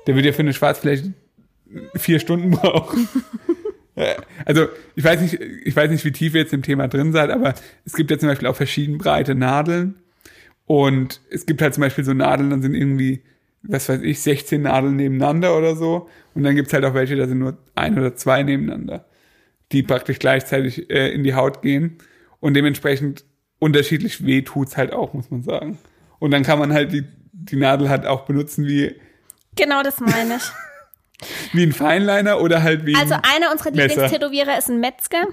Der würde ja für eine Schwarzfläche vier Stunden brauchen. Ja, Also ich weiß nicht, ich weiß nicht, wie tief ihr jetzt im Thema drin seid, aber es gibt ja zum Beispiel auch verschieden breite Nadeln und es gibt halt zum Beispiel so Nadeln, dann sind irgendwie, was weiß ich, 16 Nadeln nebeneinander oder so und dann gibt's halt auch welche, da sind nur ein oder zwei nebeneinander, die praktisch gleichzeitig äh, in die Haut gehen und dementsprechend unterschiedlich weh tut's halt auch, muss man sagen. Und dann kann man halt die, die Nadel halt auch benutzen wie, Genau das meine ich. wie ein Feinliner oder halt wie Also ein, einer unserer. Lieblingstätowierer ist ein Metzger.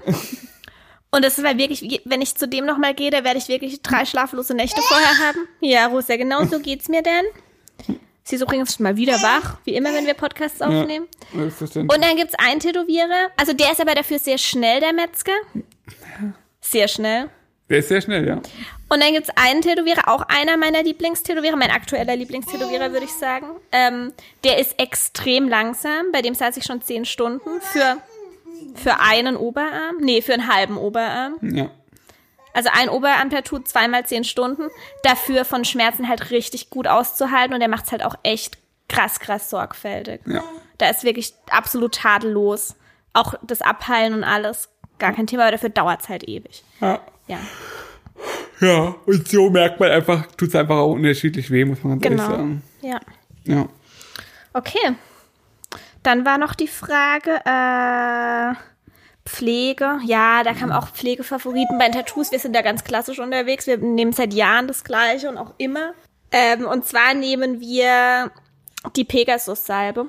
Und das ist halt wirklich, wenn ich zu dem nochmal gehe, da werde ich wirklich drei schlaflose Nächte vorher haben. Ja, Rosa, genau so geht's mir denn. Sie ist übrigens schon mal wieder wach, wie immer, wenn wir Podcasts aufnehmen. Selbstverständlich. Und dann gibt's einen Tätowierer, also der ist aber dafür sehr schnell, der Metzger. Sehr schnell. Der ist sehr schnell, ja. Und dann gibt's einen Tätowierer, auch einer meiner Lieblingstätowierer, mein aktueller Lieblingstätowierer, würde ich sagen. Ähm, der ist extrem langsam. Bei dem saß ich schon zehn Stunden für, für einen Oberarm. Nee, für einen halben Oberarm. Ja. Also ein Oberarm-Tattoo, zweimal zehn Stunden. Dafür von Schmerzen halt richtig gut auszuhalten. Und der macht's halt auch echt krass, krass sorgfältig. Ja. Da ist wirklich absolut tadellos. Auch das Abheilen und alles. Gar kein Thema, aber dafür dauert's halt ewig. Ja. Ja. Ja, und so merkt man einfach, tut's einfach auch unterschiedlich weh, muss man ganz Genau. ehrlich sagen. Ja. Ja. Okay. Dann war noch die Frage, äh, Pflege. Ja, da kamen auch Pflegefavoriten bei den Tattoos. Wir sind da ganz klassisch unterwegs. Wir nehmen seit Jahren das Gleiche und auch immer. Ähm, und zwar nehmen wir die Pegasus-Salbe.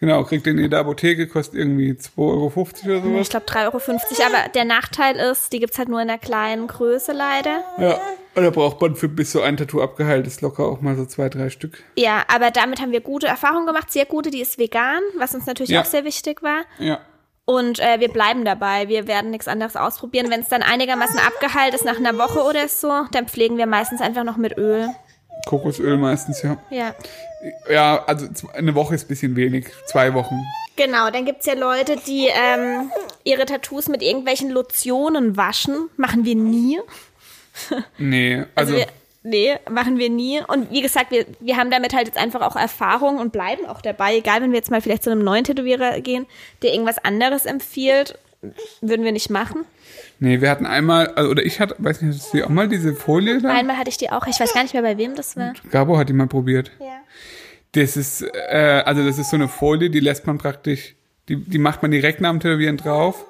Genau, kriegt den in der Apotheke, kostet irgendwie 2,50 Euro oder sowas. Ich glaube 3,50 Euro. Aber der Nachteil ist, die gibt's halt nur in der kleinen Größe leider. Ja, und da braucht man für bis so ein Tattoo abgeheilt ist locker auch mal so zwei, drei Stück. Ja, aber damit haben wir gute Erfahrungen gemacht. Sehr gute, die ist vegan, was uns natürlich Ja. auch sehr wichtig war. Ja. Und äh, wir bleiben dabei. Wir werden nichts anderes ausprobieren. Wenn es dann einigermaßen abgeheilt ist nach einer Woche oder so, dann pflegen wir meistens einfach noch mit Öl. Kokosöl meistens, ja. Ja. Ja, also eine Woche ist ein bisschen wenig. Zwei Wochen. Genau, dann gibt's ja Leute, die ähm, ihre Tattoos mit irgendwelchen Lotionen waschen. Machen wir nie. Nee, also, Also, wir, nee, machen wir nie. Und wie gesagt, wir, wir haben damit halt jetzt einfach auch Erfahrung und bleiben auch dabei. Egal, wenn wir jetzt mal vielleicht zu einem neuen Tätowierer gehen, der irgendwas anderes empfiehlt, würden wir nicht machen. Nee, wir hatten einmal, also, oder ich hatte, weiß nicht, hattest du auch mal diese Folie da? Einmal hatte ich die auch, ich weiß gar nicht mehr, bei wem das war. Gabo hat die mal probiert. Ja. Das ist, äh, also das ist so eine Folie, die lässt man praktisch, die, die macht man direkt nach dem Tätowieren drauf.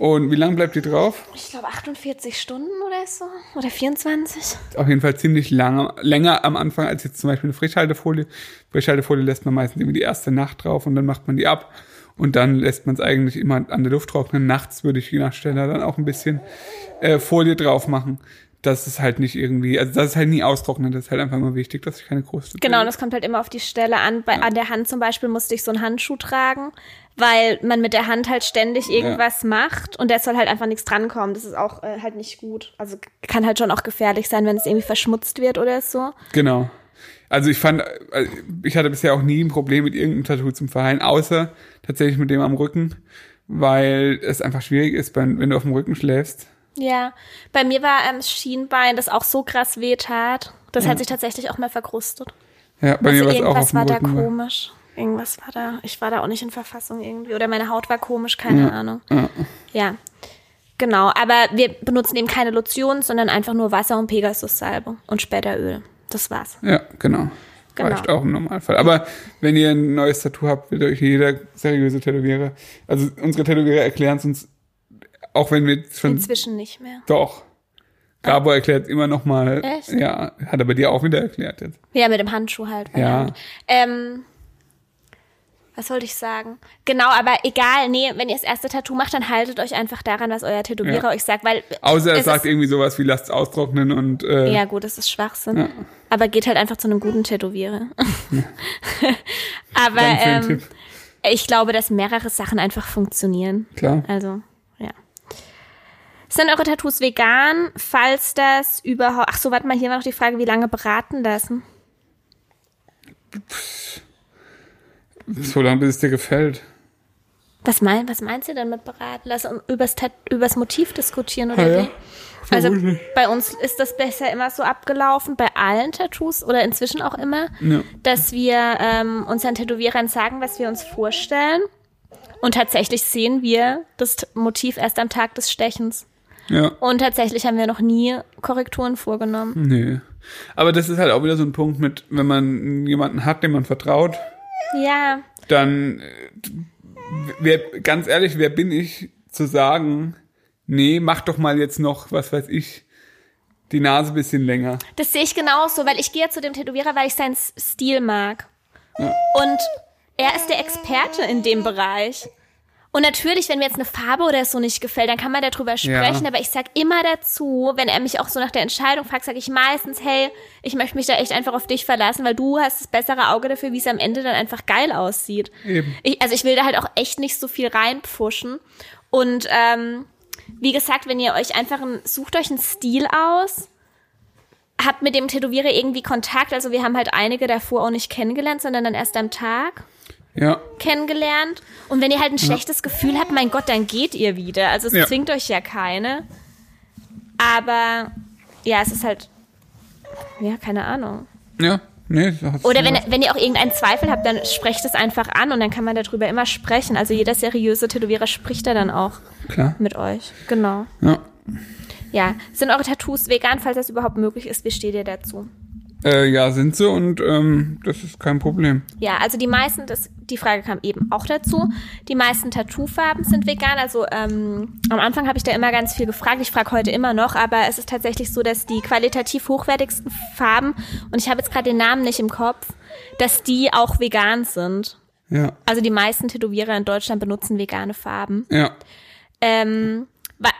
Und wie lange bleibt die drauf? Ich glaube 48 Stunden oder so. Oder 24. Auf jeden Fall ziemlich lange, länger am Anfang als jetzt zum Beispiel eine Frischhaltefolie. Frischhaltefolie lässt man meistens irgendwie die erste Nacht drauf und dann macht man die ab. Und dann lässt man es eigentlich immer an der Luft trocknen. Nachts würde ich je nach Stelle dann auch ein bisschen äh, Folie drauf machen. Das ist halt nicht irgendwie, also das ist halt nie austrocknen. Das ist halt einfach immer wichtig, dass ich keine große. Genau, und das kommt halt immer auf die Stelle an. Bei, An der Hand zum Beispiel musste ich so einen Handschuh tragen, weil man mit der Hand halt ständig irgendwas macht und da soll halt einfach nichts drankommen. Das ist auch äh, halt nicht gut. Also kann halt schon auch gefährlich sein, wenn es irgendwie verschmutzt wird oder so. Genau. Also ich fand, äh, ich hatte bisher auch nie ein Problem mit irgendeinem Tattoo zum Verheilen, außer tatsächlich mit dem am Rücken, weil es einfach schwierig ist, wenn du auf dem Rücken schläfst. Ja, bei mir war ähm, das Schienbein, das auch so krass weh tat. Das hat sich tatsächlich auch mal verkrustet. Ja, bei Also mir war es auch auf irgendwas dem war da Rücken. ne? komisch. Irgendwas war da. Ich war da auch nicht in Verfassung irgendwie. Oder meine Haut war komisch, keine Ahnung. Ja. Ja. Genau, aber wir benutzen eben keine Lotion, sondern einfach nur Wasser und Pegasus-Salbe und später Öl. Das war's. Ja, genau. Genau. Reicht auch im Normalfall. Aber wenn ihr ein neues Tattoo habt, wird euch jeder seriöse Tätowierer, also unsere Tätowierer erklären es uns, auch wenn wir schon Inzwischen nicht mehr. doch. Gabo erklärt immer noch mal. Echt? Ja, hat er bei dir auch wieder erklärt jetzt. Ja, mit dem Handschuh halt. Ja. Ähm, was wollte ich sagen? Genau, aber egal, nee, wenn ihr das erste Tattoo macht, dann haltet euch einfach daran, was euer Tätowierer Ja. euch sagt, weil Außer er es sagt irgendwie sowas wie lasst austrocknen und äh, Ja, gut, das ist Schwachsinn. Aber geht halt einfach zu einem guten Tätowierer. Aber ähm, ich glaube, dass mehrere Sachen einfach funktionieren. klar. Also, ja. Sind eure Tattoos vegan, falls das überhaupt. Ach so, warte mal, hier war noch die Frage, wie lange beraten lassen? So lange, bis es dir gefällt. Was, mein, was meinst du denn mit beraten lassen? Um übers, übers Motiv diskutieren oder Ah, ja. wie? Also bei uns ist das bisher immer so abgelaufen, bei allen Tattoos oder inzwischen auch immer, Ja. dass wir ähm, unseren Tätowierern sagen, was wir uns vorstellen. Und tatsächlich sehen wir das Motiv erst am Tag des Stechens. Ja. Und tatsächlich haben wir noch nie Korrekturen vorgenommen. Nee. Aber das ist halt auch wieder so ein Punkt mit, wenn man jemanden hat, dem man vertraut, Ja, dann, äh, wer, ganz ehrlich, wer bin ich zu sagen, nee, mach doch mal jetzt noch, was weiß ich, die Nase ein bisschen länger. das sehe ich genauso, weil ich gehe zu dem Tätowierer, weil ich seinen Stil mag. Und er ist der Experte in dem Bereich. Und natürlich, wenn mir jetzt eine Farbe oder so nicht gefällt, dann kann man darüber sprechen. Aber ich sag immer dazu, wenn er mich auch so nach der Entscheidung fragt, sage ich meistens, hey, ich möchte mich da echt einfach auf dich verlassen, weil du hast das bessere Auge dafür, wie es am Ende dann einfach geil aussieht. Eben. Ich, also ich will da halt auch echt nicht so viel reinpfuschen. Und ähm, wie gesagt, wenn ihr euch einfach ein, sucht euch einen Stil aus, habt mit dem Tätowierer irgendwie Kontakt. Also wir haben halt einige davor auch nicht kennengelernt, sondern dann erst am Tag Ja, kennengelernt. Und wenn ihr halt ein schlechtes Gefühl habt, mein Gott, dann geht ihr wieder. Also es Ja. zwingt euch ja keine. Aber ja, es ist halt, ja, keine Ahnung. ja, nee. Oder wenn, wenn ihr auch irgendeinen Zweifel habt, dann sprecht es einfach an und dann kann man darüber immer sprechen. Also jeder seriöse Tätowierer spricht da dann auch Klar. mit euch. Genau. Ja. Ja. Sind eure Tattoos vegan, falls das überhaupt möglich ist? Wie steht ihr dazu? Äh, ja, sind sie und ähm, das ist kein Problem. Ja, also die meisten, das, die Frage kam eben auch dazu. Die meisten Tattoo-Farben sind vegan. Also ähm, am Anfang habe ich da immer ganz viel gefragt. Ich frage heute immer noch, aber es ist tatsächlich so, dass die qualitativ hochwertigsten Farben, und ich habe jetzt gerade den Namen nicht im Kopf, dass die auch vegan sind. Ja, Also die meisten Tätowierer in Deutschland benutzen vegane Farben. ja, Ähm,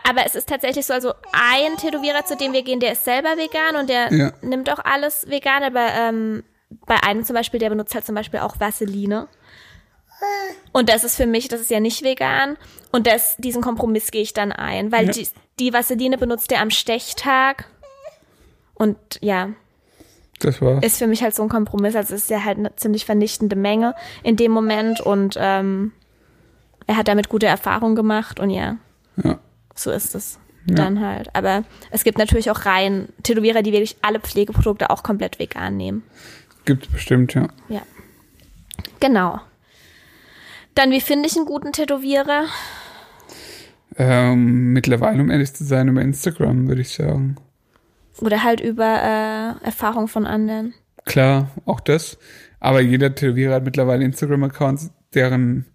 aber es ist tatsächlich so, also ein Tätowierer, zu dem wir gehen, der ist selber vegan und der Ja. nimmt auch alles vegan, aber ähm, bei einem zum Beispiel, der benutzt halt zum Beispiel auch Vaseline. Und das ist für mich, das ist ja nicht vegan. Und das, diesen Kompromiss gehe ich dann ein, weil Ja. die, die Vaseline benutzt er am Stechtag. Und ja, das war's. ist für mich halt so ein Kompromiss. Also es ist ja halt eine ziemlich vernichtende Menge in dem Moment und ähm, er hat damit gute Erfahrungen gemacht und ja, Ja, so ist es dann halt. Aber es gibt natürlich auch Reihen Tätowierer, die wirklich alle Pflegeprodukte auch komplett vegan nehmen. gibt's bestimmt, ja. Ja. Genau. Dann, wie finde ich einen guten Tätowierer? Ähm, mittlerweile, um ehrlich zu sein, über Instagram, würde ich sagen. Oder halt über äh, Erfahrung von anderen. Klar, auch das. Aber jeder Tätowierer hat mittlerweile Instagram-Accounts, deren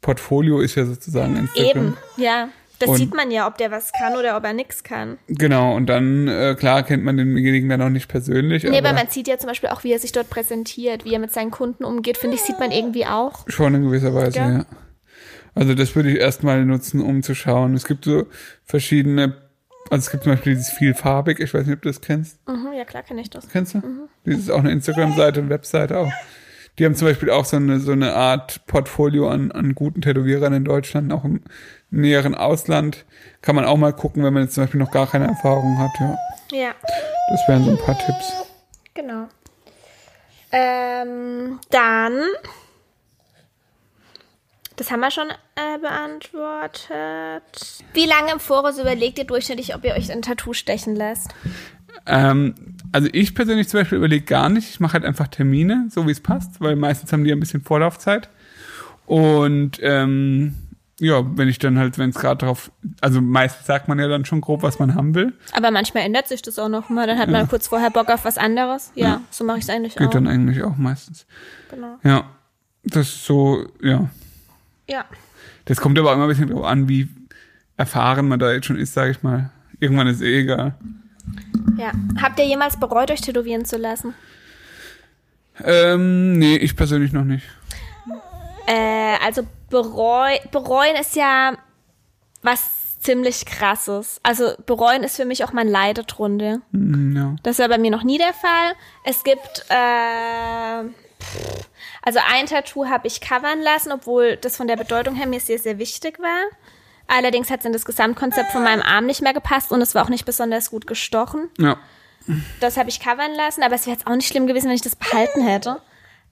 Portfolio ist ja sozusagen Instagram. Eben, ja. Das Und- sieht man ja, ob der was kann oder ob er nichts kann. Genau, und dann, äh, klar, kennt man denjenigen dann auch nicht persönlich, Nee, aber aber man sieht ja zum Beispiel auch, wie er sich dort präsentiert, wie er mit seinen Kunden umgeht, finde ich, sieht man irgendwie auch. schon in gewisser Weise, Ja. ja. Also das würde ich erstmal nutzen, um zu schauen. Es gibt so verschiedene, also es gibt zum Beispiel dieses vielfarbig, ich weiß nicht, ob du das kennst. Mhm, ja, klar kenne ich das. Kennst du? Das ist auch eine Instagram-Seite und Webseite auch. Die haben zum Beispiel auch so eine, so eine Art Portfolio an, an guten Tätowierern in Deutschland, auch im näheren Ausland. Kann man auch mal gucken, wenn man jetzt zum Beispiel noch gar keine Erfahrung hat, ja. Ja, Das wären so ein paar Tipps. genau. Ähm, dann, das haben wir schon äh, beantwortet. Wie lange im Voraus überlegt ihr durchschnittlich, ob ihr euch ein Tattoo stechen lässt? Ähm, also ich persönlich zum Beispiel überlege gar nicht. Ich mache halt einfach Termine, so wie es passt, weil meistens haben die ein bisschen Vorlaufzeit. Und ähm, ja, wenn ich dann halt, wenn es gerade drauf, also meistens sagt man ja dann schon grob, was man haben will. Aber manchmal ändert sich das auch noch mal. Dann hat man kurz vorher Bock auf was anderes. Ja, Ja. so mache ich es eigentlich Geht auch. dann eigentlich auch meistens. Genau. Ja, das ist so, ja. Ja. Das kommt aber immer ein bisschen drauf an, wie erfahren man da jetzt schon ist, sage ich mal. Irgendwann ist eh egal. Ja. Habt ihr jemals bereut, euch tätowieren zu lassen? Ähm, nee, ich persönlich noch nicht. Äh, also bereu bereuen ist ja was ziemlich krasses. Also bereuen ist für mich auch mein Leid drunter. Hm, Ja. Das war bei mir noch nie der Fall. Es gibt, äh, also ein Tattoo habe ich covern lassen, obwohl das von der Bedeutung her mir sehr, sehr wichtig war. Allerdings hat es in das Gesamtkonzept von meinem Arm nicht mehr gepasst und es war auch nicht besonders gut gestochen. Ja. Das habe ich covern lassen, aber es wäre jetzt auch nicht schlimm gewesen, wenn ich das behalten hätte.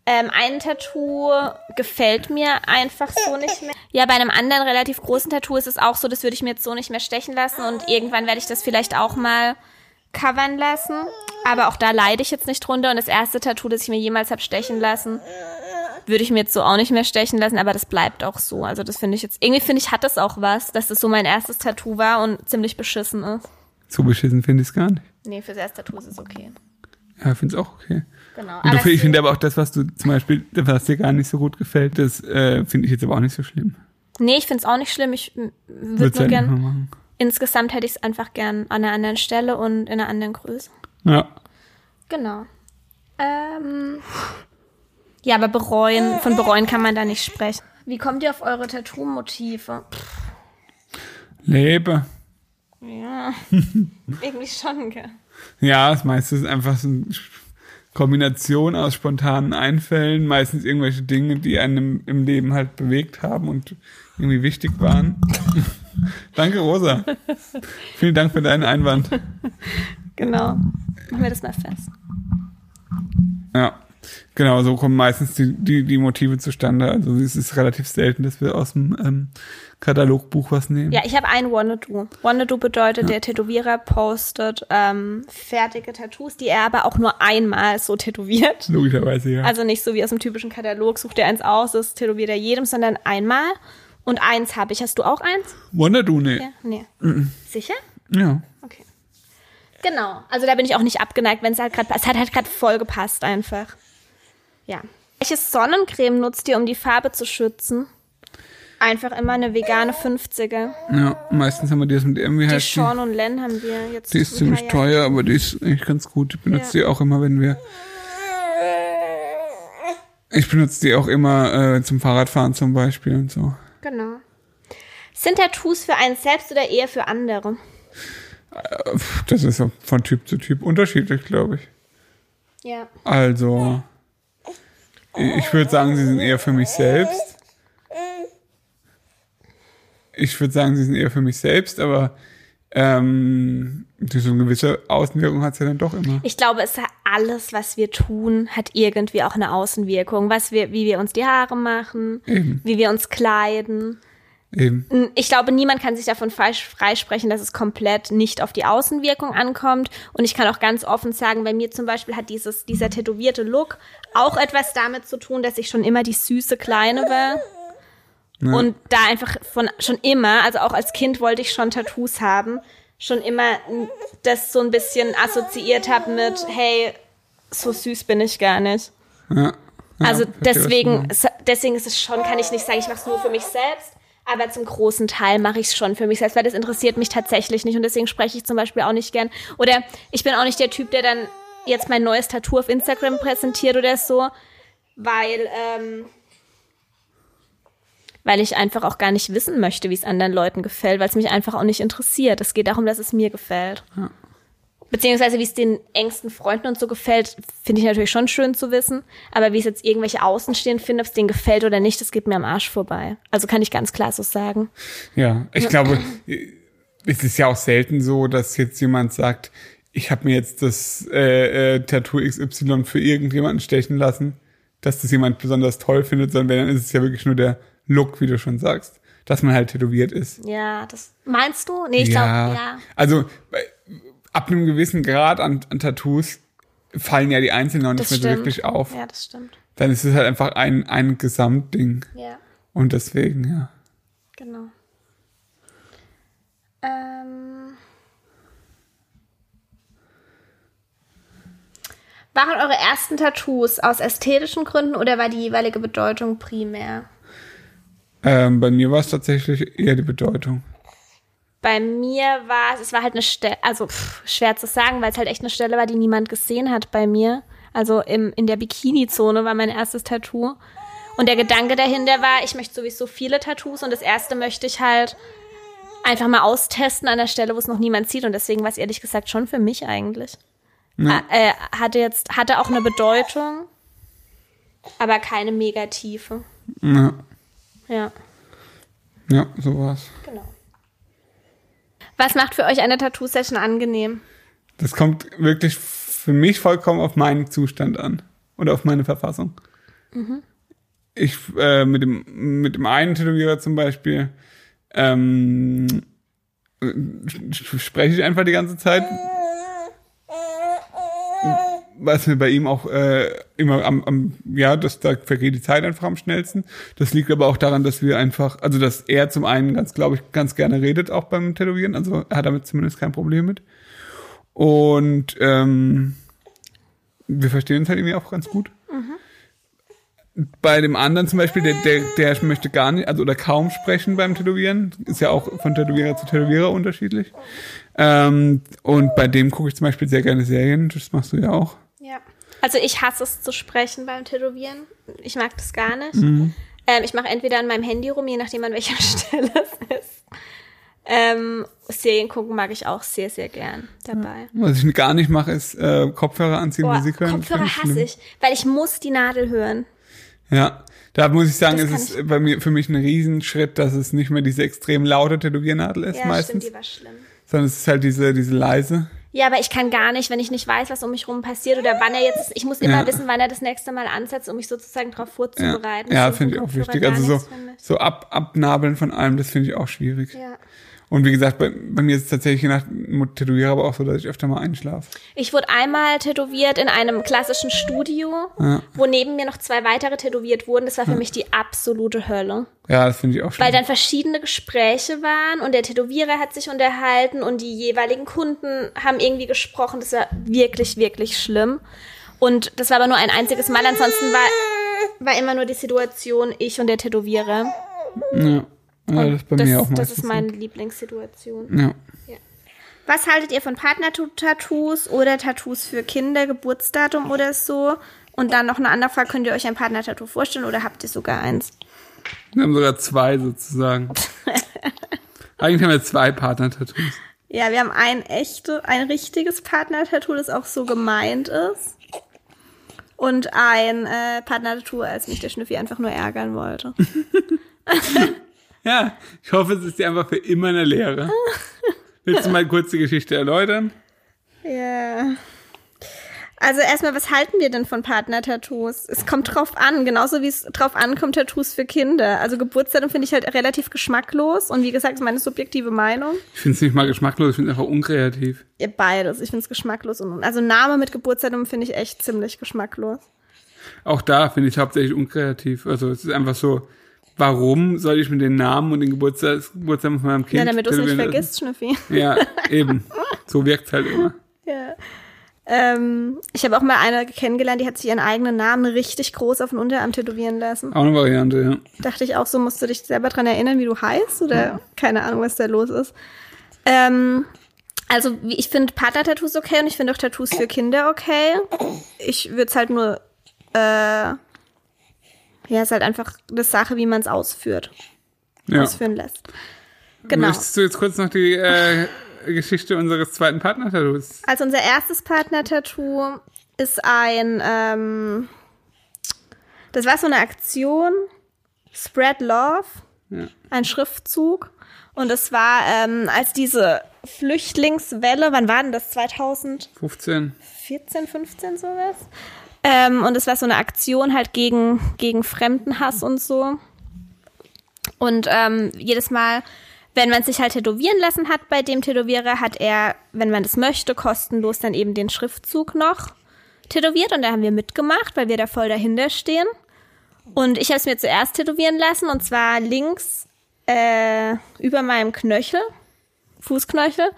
Ähm, ein Tattoo gefällt mir einfach so nicht mehr. Ja, bei einem anderen relativ großen Tattoo ist es auch so, das würde ich mir jetzt so nicht mehr stechen lassen und irgendwann werde ich das vielleicht auch mal covern lassen. Aber auch da leide ich jetzt nicht drunter und das erste Tattoo, das ich mir jemals habe stechen lassen, würde ich mir jetzt so auch nicht mehr stechen lassen, aber das bleibt auch so. Also das finde ich jetzt, irgendwie finde ich, hat das auch was, dass das so mein erstes Tattoo war und ziemlich beschissen ist. So beschissen finde ich es gar nicht. Nee, fürs erste Tattoo ist es okay. Ja, ich finde es auch okay. Genau. Und du, Aber ich es- finde aber auch das, was du zum Beispiel, was dir gar nicht so gut gefällt, das äh, finde ich jetzt aber auch nicht so schlimm. Nee, ich find's auch nicht schlimm. Ich würde nur halt nicht gern. mehr machen. Insgesamt hätte ich es einfach gern an einer anderen Stelle und in einer anderen Größe. Ja. Genau. Ähm, ja, aber bereuen, von bereuen kann man da nicht sprechen. Wie kommt ihr auf eure Tattoo-Motive? Lebe. Ja, irgendwie schon, gell? Ja, das meiste ist einfach so eine Kombination aus spontanen Einfällen, meistens irgendwelche Dinge, die einen im, im Leben halt bewegt haben und irgendwie wichtig waren. Danke, Rosa. Vielen Dank für deinen Einwand. Genau. Machen wir das mal fest. Ja, genau, so kommen meistens die, die, die Motive zustande. Also es ist relativ selten, dass wir aus dem ähm, Katalogbuch was nehmen. Ja, ich habe ein Wanna-Do. Wanna-Do bedeutet, der Tätowierer postet ähm, fertige Tattoos, die er aber auch nur einmal so tätowiert. Logischerweise, ja. Also nicht so wie aus dem typischen Katalog, sucht er eins aus, das tätowiert er jedem, sondern einmal. Und eins habe ich. Hast du auch eins? Du, nee. Ja, nee. Sicher? Ja. Okay. Genau. Also da bin ich auch nicht abgeneigt, wenn es halt gerade, es hat halt gerade voll gepasst einfach. Ja. Welche Sonnencreme nutzt ihr, um die Farbe zu schützen? Einfach immer eine vegane 50er. Ja, meistens haben wir die das mit irgendwie Die halt. Sean und Len haben wir jetzt. Die ist ziemlich teuer, aber die ist eigentlich ganz gut. Ich benutze Ja. die auch immer, wenn wir. Ich benutze die auch immer äh, zum Fahrradfahren zum Beispiel und so. Genau. Sind Tattoos für einen selbst oder eher für andere? Pff, Das ist von Typ zu Typ unterschiedlich, glaube ich. Ja. Also, ich würde sagen, sie sind eher für mich selbst. Ich würde sagen, sie sind eher für mich selbst, aber ähm, so eine gewisse Außenwirkung hat es ja dann doch immer. Ich glaube, es hat alles, was wir tun, hat irgendwie auch eine Außenwirkung. Was wir, wie wir uns die Haare machen, Eben. wie wir uns kleiden. Eben. Ich glaube, niemand kann sich davon freisprechen, dass es komplett nicht auf die Außenwirkung ankommt. Und ich kann auch ganz offen sagen, bei mir zum Beispiel hat dieses, dieser tätowierte Look auch etwas damit zu tun, dass ich schon immer die süße Kleine war. Und da einfach von schon immer, also auch als Kind wollte ich schon Tattoos haben, schon immer das so ein bisschen assoziiert habe mit, hey, so süß bin ich gar nicht. Ja. Ja, Also deswegen, deswegen ist es schon, kann ich nicht sagen, ich mache es nur für mich selbst, aber zum großen Teil mache ich es schon für mich selbst, weil das interessiert mich tatsächlich nicht und deswegen spreche ich zum Beispiel auch nicht gern. Oder ich bin auch nicht der Typ, der dann jetzt mein neues Tattoo auf Instagram präsentiert oder so, weil, ähm, weil ich einfach auch gar nicht wissen möchte, wie es anderen Leuten gefällt, weil es mich einfach auch nicht interessiert. Es geht darum, dass es mir gefällt. Beziehungsweise wie es den engsten Freunden und so gefällt, finde ich natürlich schon schön zu wissen. Aber wie es jetzt irgendwelche Außenstehenden finden, ob es denen gefällt oder nicht, das geht mir am Arsch vorbei. Also kann ich ganz klar so sagen. Ja, ich glaube, es ist ja auch selten so, dass jetzt jemand sagt, ich habe mir jetzt das äh, äh, Tattoo XY für irgendjemanden stechen lassen, dass das jemand besonders toll findet, sondern wenn, dann ist es ja wirklich nur der Look, wie du schon sagst, dass man halt tätowiert ist. Ja, das meinst du? Nee, ich glaube, ja. Also ab einem gewissen Grad an, an Tattoos fallen ja die Einzelnen Das nicht mehr so wirklich auf. Ja, das stimmt. Dann ist es halt einfach ein, ein Gesamtding. Ja, Und deswegen, ja. genau. Ähm, waren eure ersten Tattoos aus ästhetischen Gründen oder war die jeweilige Bedeutung primär? Ähm, bei mir war es tatsächlich eher die Bedeutung. Bei mir war es, es war halt eine Stelle, also pff, schwer zu sagen, weil es halt echt eine Stelle war, die niemand gesehen hat bei mir. Also im, in der Bikini-Zone war mein erstes Tattoo. Und der Gedanke dahinter war, ich möchte sowieso viele Tattoos und das erste möchte ich halt einfach mal austesten an der Stelle, wo es noch niemand sieht. Und deswegen war es ehrlich gesagt schon für mich eigentlich. Ja. Äh, hatte jetzt, hatte auch eine Bedeutung, aber keine mega tiefe. Ja, Ja, ja so war's. genau. Was macht für euch eine Tattoo-Session angenehm? Das kommt wirklich für mich vollkommen auf meinen Zustand an. Oder auf meine Verfassung. Ich, äh, mit dem, mit dem einen Tätowierer zum Beispiel, ähm, äh, spreche ich einfach die ganze Zeit. Was mir bei ihm auch äh, immer am, am, ja, das, da vergeht die Zeit einfach am schnellsten. Das liegt aber auch daran, dass wir einfach, also dass er zum einen ganz, glaube ich, ganz gerne redet, auch beim Tätowieren. Also er hat damit zumindest kein Problem mit. Und ähm, wir verstehen uns halt irgendwie auch ganz gut. Bei dem anderen zum Beispiel, der, der, der möchte gar nicht, also oder kaum sprechen beim Tätowieren. Ist ja auch von Tätowierer zu Tätowierer unterschiedlich. Ähm, und bei dem gucke ich zum Beispiel sehr gerne Serien. Das machst du ja auch. Ja. Also ich hasse es zu sprechen beim Tätowieren. Ich mag das gar nicht. Mhm. Ähm, ich mache entweder an meinem Handy rum, je nachdem an welcher Stelle es ist. Ähm, Serien gucken mag ich auch sehr, sehr gern dabei. Was ich gar nicht mache, ist äh, Kopfhörer anziehen, Boah, Musik hören. Kopfhörer ich hasse schlimm. ich, weil ich muss die Nadel hören. Ja, da muss ich sagen, Das es ist bei mir für mich ein Riesenschritt, dass es nicht mehr diese extrem laute Tätowiernadel ist Ja, meistens, stimmt, die war schlimm. sondern es ist halt diese diese leise. Ja, aber ich kann gar nicht, wenn ich nicht weiß, was um mich rum passiert oder wann er jetzt, ich muss immer Ja. wissen, wann er das nächste Mal ansetzt, um mich sozusagen darauf Ja, vorzubereiten. ja ist finde ich auch wichtig. Also so so ab abnabeln von allem, das finde ich auch schwierig. Ja. Und wie gesagt, bei, bei mir ist es tatsächlich nach Tätowierer aber auch so, dass ich öfter mal einschlafe. Ich wurde einmal tätowiert in einem klassischen Studio, wo neben mir noch zwei weitere tätowiert wurden. Das war für mich die absolute Hölle. Ja, das finde ich auch schlimm. Weil dann verschiedene Gespräche waren und der Tätowierer hat sich unterhalten und die jeweiligen Kunden haben irgendwie gesprochen. Das war wirklich, wirklich schlimm. Und das war aber nur ein einziges Mal. Ansonsten war, war immer nur die Situation, ich und der Tätowierer. Ja. Ja das ist bei das, mir auch das ist meine Lieblingssituation. so. Ja. Was haltet ihr von Partner-Tattoos oder Tattoos für Kinder, Geburtsdatum oder so? Und dann noch eine andere Frage, könnt ihr euch ein Partner-Tattoo vorstellen oder habt ihr sogar eins? Wir haben sogar zwei sozusagen. Eigentlich haben wir zwei Partner-Tattoos. Ja, wir haben ein echte, ein richtiges Partner-Tattoo, das auch so gemeint ist. Und ein äh, Partner-Tattoo, als mich der Schnüffi einfach nur ärgern wollte. Ja, ich hoffe, es ist dir einfach für immer eine Lehre. Willst du mal kurz die Geschichte erläutern? Ja. Also erstmal, was halten wir denn von Partner-Tattoos? Es kommt drauf an, genauso wie es drauf ankommt, Tattoos für Kinder. Also Geburtsdatum finde ich halt relativ geschmacklos und wie gesagt, ist meine subjektive Meinung. Ich finde es nicht mal geschmacklos, ich finde es einfach unkreativ. Ja, beides. Ich finde es geschmacklos und also Name mit Geburtsdatum finde ich echt ziemlich geschmacklos. Auch da finde ich hauptsächlich unkreativ. Also es ist einfach so, warum soll ich mit den Namen und den Geburtstags Geburtstagen von meinem Kind Ja, damit du es nicht vergisst, Schnüffi. Ja, eben. So wirkt halt immer. Ja. Ähm, ich habe auch mal eine kennengelernt, die hat sich ihren eigenen Namen richtig groß auf den Unterarm tätowieren lassen. Auch eine Variante, ja. Dachte ich auch so, musst du dich selber dran erinnern, wie du heißt oder keine Ahnung, was da los ist. Ähm, also ich finde Partner-Tattoos okay und ich finde auch Tattoos für Kinder okay. Ich würde es halt nur, äh, ja, ist halt einfach eine Sache, wie man es ausführt, ja. ausführen lässt. Genau. Möchtest du jetzt kurz noch die äh, Geschichte unseres zweiten Partner-Tattoos? Also unser erstes Partner-Tattoo ist ein, ähm, das war so eine Aktion, Spread Love, Ja. ein Schriftzug. Und es war, ähm, als diese Flüchtlingswelle, wann war denn das, 2014, 15. 15 sowas? Ähm, und es war so eine Aktion halt gegen, gegen Fremdenhass und so. Und ähm, jedes Mal, wenn man sich halt tätowieren lassen hat bei dem Tätowierer, hat er, wenn man das möchte, kostenlos dann eben den Schriftzug noch tätowiert. Und da haben wir mitgemacht, weil wir da voll dahinter stehen. Und ich habe es mir zuerst tätowieren lassen, und zwar links äh, über meinem Knöchel, Fußknöchel.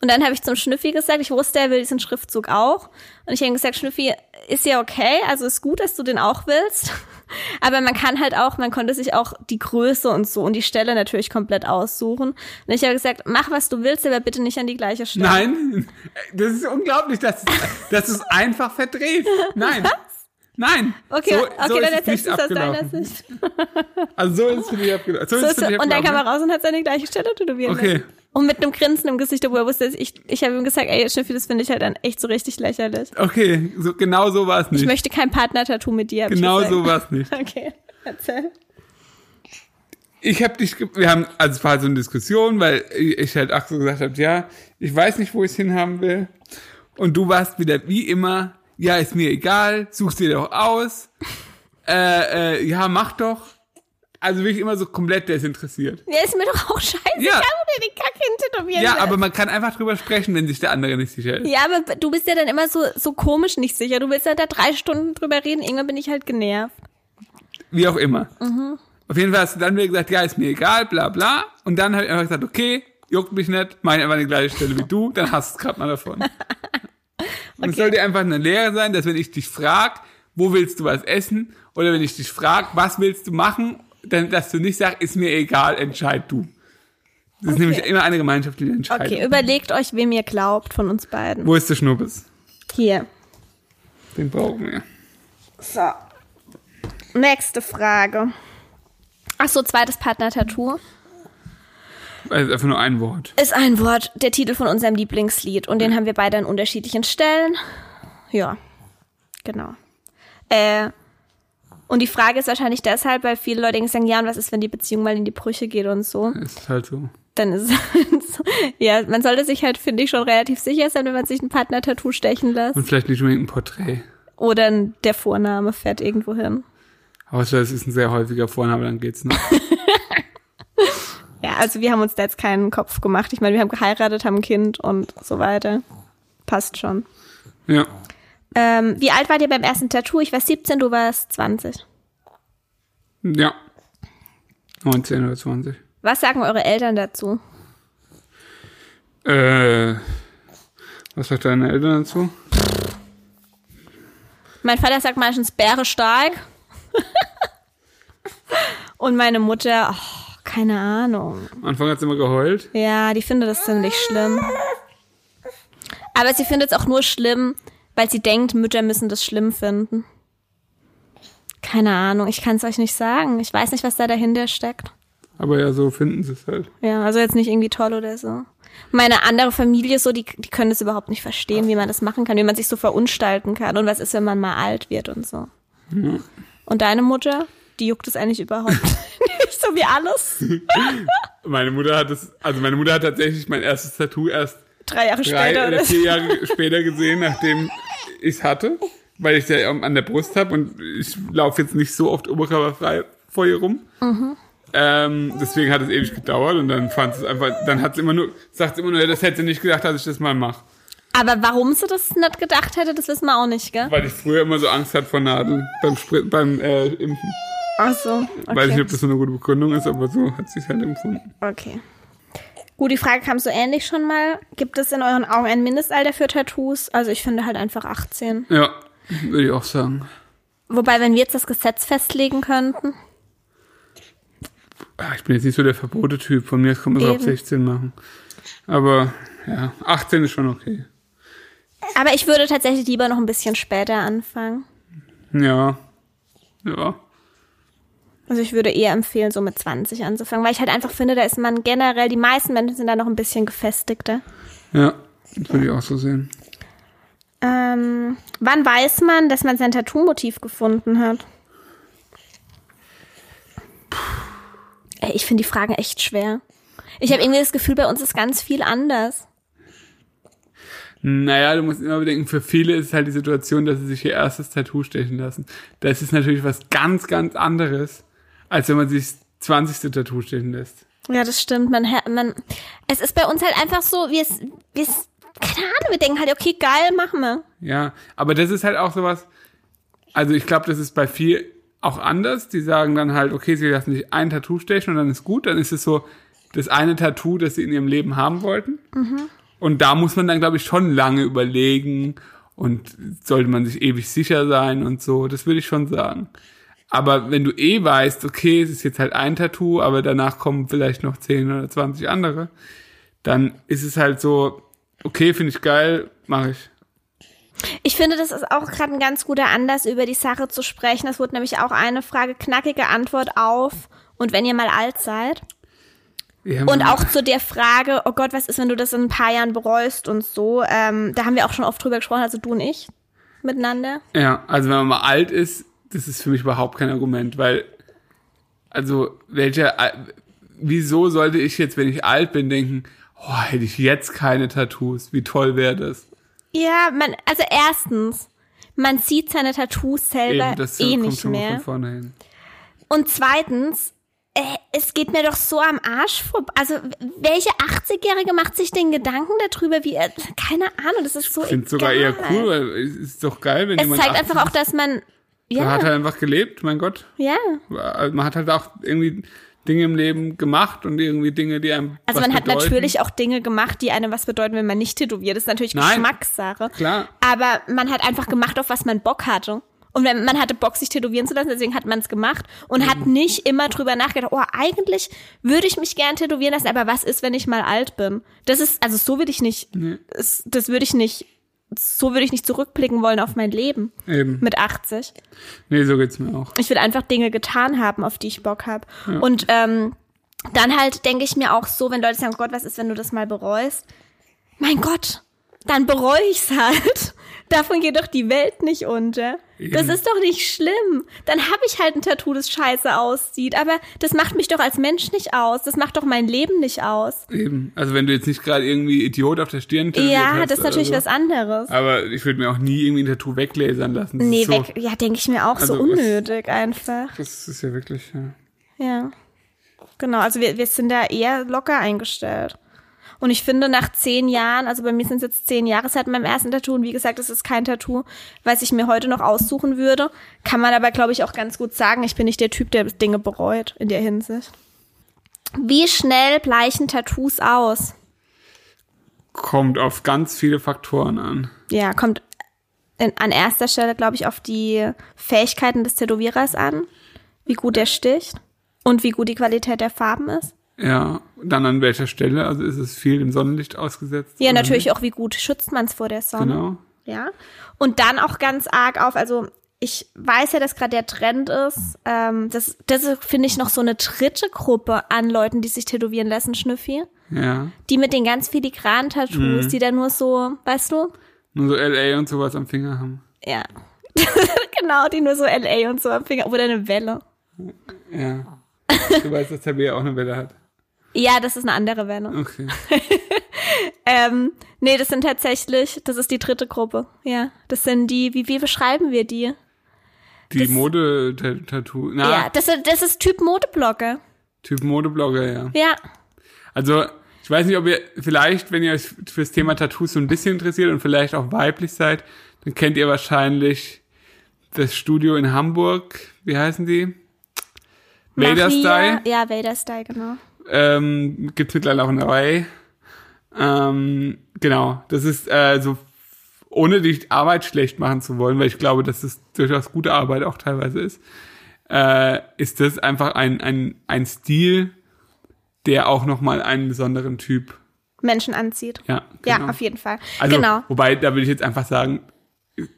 Und dann habe ich zum Schnüffi gesagt, ich wusste, er will diesen Schriftzug auch. Und ich habe gesagt, Schnüffi, ist ja okay, also ist gut, dass du den auch willst. Aber man kann halt auch, man konnte sich auch die Größe und so und die Stelle natürlich komplett aussuchen. Und ich habe gesagt, mach was du willst, aber bitte nicht an die gleiche Stelle. Nein, das ist unglaublich, dass, du es einfach verdrehst. Nein. Nein. Okay, so, okay, so dann erzählst du es aus deiner. Sicht. Also so ist es für dich abgelaufen. So So und dann kam er raus und hat seine gleiche Stelle tätowieren Okay. lassen. Und mit einem Grinsen im Gesicht, obwohl er wusste, ich, ich habe ihm gesagt, ey, Schnüffi, das finde ich halt dann echt so richtig lächerlich. Okay, so, genau so war es Ich nicht. möchte kein Partner-Tattoo mit dir. ich Genau so war es nicht. Okay, erzähl. Ich habe dich, wir haben, also es war so eine Diskussion, weil ich halt auch so gesagt habe, ja, ich weiß nicht, wo ich es hinhaben will. Und du warst wieder wie immer, ja, ist mir egal, suchst dir doch aus. Äh, äh, ja, mach doch. Also wirklich immer so komplett desinteressiert. Ja, ist mir doch auch scheiße. Ja. Ich habe mir den Kack hin tätowieren Ja, aber man kann einfach drüber sprechen, wenn sich der andere nicht sicher ist. Ja, aber du bist ja dann immer so, so komisch nicht sicher. Du willst ja da drei Stunden drüber reden. Irgendwann bin ich halt genervt. Wie auch immer. Mhm. Auf jeden Fall hast du dann wieder gesagt, ja, ist mir egal, bla bla. Und dann habe ich einfach gesagt, okay, juckt mich nicht, mach ich einfach an die gleiche Stelle wie du, dann hast du es gerade mal davon. Und es soll dir einfach eine Lehre sein, dass wenn ich dich frag, wo willst du was essen, oder wenn ich dich frag, was willst du machen, dann, dass du nicht sagst, ist mir egal, entscheid du. Das ist Okay. nämlich immer eine gemeinschaftliche Entscheidung. Okay, überlegt euch, wem ihr glaubt von uns beiden. Wo ist der Schnuppes? Hier. Den brauchen wir. So. Nächste Frage. Ach so, zweites Partner-Tattoo. Also einfach nur ein Wort. Ist ein Wort, der Titel von unserem Lieblingslied. Und den haben wir beide an unterschiedlichen Stellen. Ja, genau. Äh, und die Frage ist wahrscheinlich deshalb, weil viele Leute sagen, ja, und was ist, wenn die Beziehung mal in die Brüche geht und so. Ist halt so. Dann ist es halt so. Ja, man sollte sich halt, finde ich, schon relativ sicher sein, wenn man sich ein Partner-Tattoo stechen lässt. Und vielleicht nicht unbedingt ein Porträt. Oder der Vorname fährt irgendwo hin. Außer es ist ein sehr häufiger Vorname, dann geht's noch. Ja, also wir haben uns da jetzt keinen Kopf gemacht. Ich meine, wir haben geheiratet, haben ein Kind und so weiter. Passt schon. Ja. Ähm, wie alt wart ihr beim ersten Tattoo? Ich war 17, du warst 20. Ja. 19 oder 20. Was sagen eure Eltern dazu? Äh, was sagt deine Eltern dazu? Mein Vater sagt meistens Bäre stark. Und meine Mutter, oh, keine Ahnung. Am Anfang hat sie immer geheult. Ja, die findet das ziemlich schlimm. Aber sie findet es auch nur schlimm, weil sie denkt, Mütter müssen das schlimm finden. Keine Ahnung, ich kann es euch nicht sagen. Ich weiß nicht, was da dahinter steckt. Aber ja, so finden sie es halt. Ja, also jetzt nicht irgendwie toll oder so. Meine andere Familie so, die, die können das überhaupt nicht verstehen, wie man das machen kann, wie man sich so verunstalten kann und was ist, wenn man mal alt wird und so. Ja. Und deine Mutter, die juckt es eigentlich überhaupt nicht, so wie alles. Meine Mutter hat es, also meine Mutter hat tatsächlich mein erstes Tattoo erst Drei Jahre drei später. oder vier Jahre später gesehen, nachdem ich es hatte, weil ich ja an der Brust habe und ich laufe jetzt nicht so oft oberkörperfrei vor ihr rum. Ähm, deswegen hat es ewig gedauert und dann fand es einfach, dann hat sie immer nur, sagt sie immer nur, das hätte sie nicht gedacht, dass ich das mal mache. Aber warum sie das nicht gedacht hätte, das wissen wir auch nicht, gell? Weil ich früher immer so Angst hatte vor Nadeln beim Sprit, beim äh, Impfen. Ach so, Weiß nicht, okay. ob das so eine gute Begründung ist, aber so hat sie es halt empfunden. okay. Gut, die Frage kam so ähnlich schon mal. Gibt es in euren Augen ein Mindestalter für Tattoos? Also ich finde halt einfach 18. Ja, würde ich auch sagen. Wobei, wenn wir jetzt das Gesetz festlegen könnten. Ah, Ich bin jetzt nicht so der Verbote-Typ. Von mir aus kann man es auch Eben. 16 machen. Aber ja, 18 ist schon okay. Aber ich würde tatsächlich lieber noch ein bisschen später anfangen. Ja. Ja. Also ich würde eher empfehlen, so mit 20 anzufangen, weil ich halt einfach finde, da ist man generell, die meisten Menschen sind da noch ein bisschen gefestigter. Ja, das würde ich auch so sehen. Ähm, wann weiß man, dass man sein Tattoo-Motiv gefunden hat? Ey, ich finde die Fragen echt schwer. Ich habe irgendwie das Gefühl, bei uns ist ganz viel anders. Naja, du musst immer bedenken, für viele ist halt die Situation, dass sie sich ihr erstes Tattoo stechen lassen. Das ist natürlich was ganz, ganz anderes, als wenn man sich das 20. Tattoo stechen lässt. Ja, das stimmt. Man, man, es ist bei uns halt einfach so, wir wir keine Ahnung, wir denken halt, okay, geil, machen wir. Ja, aber das ist halt auch sowas, also ich glaube, das ist bei viel auch anders. Die sagen dann halt, okay, sie lassen sich ein Tattoo stechen und dann ist gut. Dann ist es so das eine Tattoo, das sie in ihrem Leben haben wollten. Und da muss man dann, glaube ich, schon lange überlegen und sollte man sich ewig sicher sein und so. Das würde ich schon sagen. Aber wenn du eh weißt, okay, es ist jetzt halt ein Tattoo, aber danach kommen vielleicht noch 10 oder 20 andere, dann ist es halt so, okay, finde ich geil, mache ich. Ich finde, das ist auch gerade ein ganz guter Anlass, über die Sache zu sprechen. Das wurde nämlich auch eine Frage, knackige Antwort auf. Und wenn ihr mal alt seid. Ja, Und auch zu der Frage, oh Gott, was ist, wenn du das in ein paar Jahren bereust und so. Ähm, da haben wir auch schon oft drüber gesprochen, also du und ich miteinander. Ja, also wenn man mal alt ist, das ist für mich überhaupt kein Argument, weil, also, welcher, Al- wieso sollte ich jetzt, wenn ich alt bin, denken, oh, hätte ich jetzt keine Tattoos, wie toll wäre das? Ja, man, also erstens, man sieht seine Tattoos selber Eben, das eh nicht mehr. Und zweitens, äh, es geht mir doch so am Arsch vorbei. Also, welche 80-Jährige macht sich den Gedanken darüber, wie er, keine Ahnung, das ist so Ich finde sogar eher cool, weil es ist doch geil, wenn Es jemand zeigt 80 einfach auch, dass man, Man hat ja, halt einfach gelebt, mein Gott. ja. Also Man hat halt auch irgendwie Dinge im Leben gemacht und irgendwie Dinge, die einem Also man hat bedeuten. natürlich auch Dinge gemacht, die einem was bedeuten, wenn man nicht tätowiert. Das ist natürlich Nein. Geschmackssache. Klar. Aber man hat einfach gemacht, auf was man Bock hatte. Und wenn, man hatte Bock, sich tätowieren zu lassen, deswegen hat man es gemacht und hat Mhm. nicht immer drüber nachgedacht, oh, eigentlich würde ich mich gern tätowieren lassen, aber was ist, wenn ich mal alt bin? Das ist, also so würde ich nicht, es- das würde ich nicht, so würde ich nicht zurückblicken wollen auf mein Leben Eben. mit 80. Nee, so geht's mir auch. Ich will einfach Dinge getan haben, auf die ich Bock habe. Und ähm, dann halt denke ich mir auch so, wenn Leute sagen, oh Gott, was ist, wenn du das mal bereust? Mein Gott, dann bereue ich's halt. Davon geht doch die Welt nicht unter. Das Eben. ist doch nicht schlimm. Dann habe ich halt ein Tattoo, das scheiße aussieht. Aber das macht mich doch als Mensch nicht aus. Das macht doch mein Leben nicht aus. Eben. Also wenn du jetzt nicht gerade irgendwie Idiot auf der Stirn tätowiert Ja, hast das ist natürlich oder was anderes. so. Aber ich würde mir auch nie irgendwie ein Tattoo weglasern lassen. Das Nee, so, weg. Ja, denke ich mir auch so Also, was- unnötig einfach. Das ist ja wirklich, ja. Ja. Genau, also wir, wir sind da eher locker eingestellt. Und ich finde, nach zehn Jahren, also bei mir sind es jetzt zehn Jahre seit meinem ersten Tattoo, und wie gesagt, es ist kein Tattoo, was ich mir heute noch aussuchen würde, kann man aber, glaube ich, auch ganz gut sagen, ich bin nicht der Typ, der Dinge bereut in der Hinsicht. Wie schnell bleichen Tattoos aus? Kommt auf ganz viele Faktoren an. Ja, kommt in, an erster Stelle, glaube ich, auf die Fähigkeiten des Tätowierers an, wie gut er sticht und wie gut die Qualität der Farben ist. Ja, dann an welcher Stelle? Also ist es viel im Sonnenlicht ausgesetzt? Ja, natürlich nicht? auch, wie gut schützt man es vor der Sonne. Genau. Ja. Und dann auch ganz arg auf, also ich weiß ja, dass gerade der Trend ist. Ähm, das das finde ich, noch so eine dritte Gruppe an Leuten, die sich tätowieren lassen, Schnüffi. Ja. Die mit den ganz filigranen Tattoos, Mhm. die dann nur so, weißt du? Nur so LA und sowas am Finger haben. Ja. genau, die nur so LA und so am Finger. Oder eine Welle. Ja. Du weißt, dass Tabea auch eine Welle hat. Ja, das ist eine andere Welle. Okay. Ähm, nee, das sind tatsächlich, das ist die dritte Gruppe. Ja. Das sind die, wie, wie beschreiben wir die? Die Das- Mode-Tattoo. Na, Ja, das, ist- das ist Typ Modeblogger. Typ Modeblogger, ja. Ja. Also, ich weiß nicht, ob ihr vielleicht, wenn ihr euch fürs Thema Tattoos so ein bisschen interessiert und vielleicht auch weiblich seid, dann kennt ihr wahrscheinlich das Studio in Hamburg. Wie heißen die? Vader Style. Ja, Vader Style, genau. Ähm, gibt's mittlerweile auch in Hawaii. Ähm, genau, das ist äh, so, ohne die Arbeit schlecht machen zu wollen, weil ich glaube, dass es durchaus gute Arbeit auch teilweise ist, äh, ist das einfach ein, ein, ein Stil, der auch nochmal einen besonderen Typ, Menschen anzieht. ja, Ja, genau. auf jeden Fall. Also, genau. wobei, da will ich jetzt einfach sagen,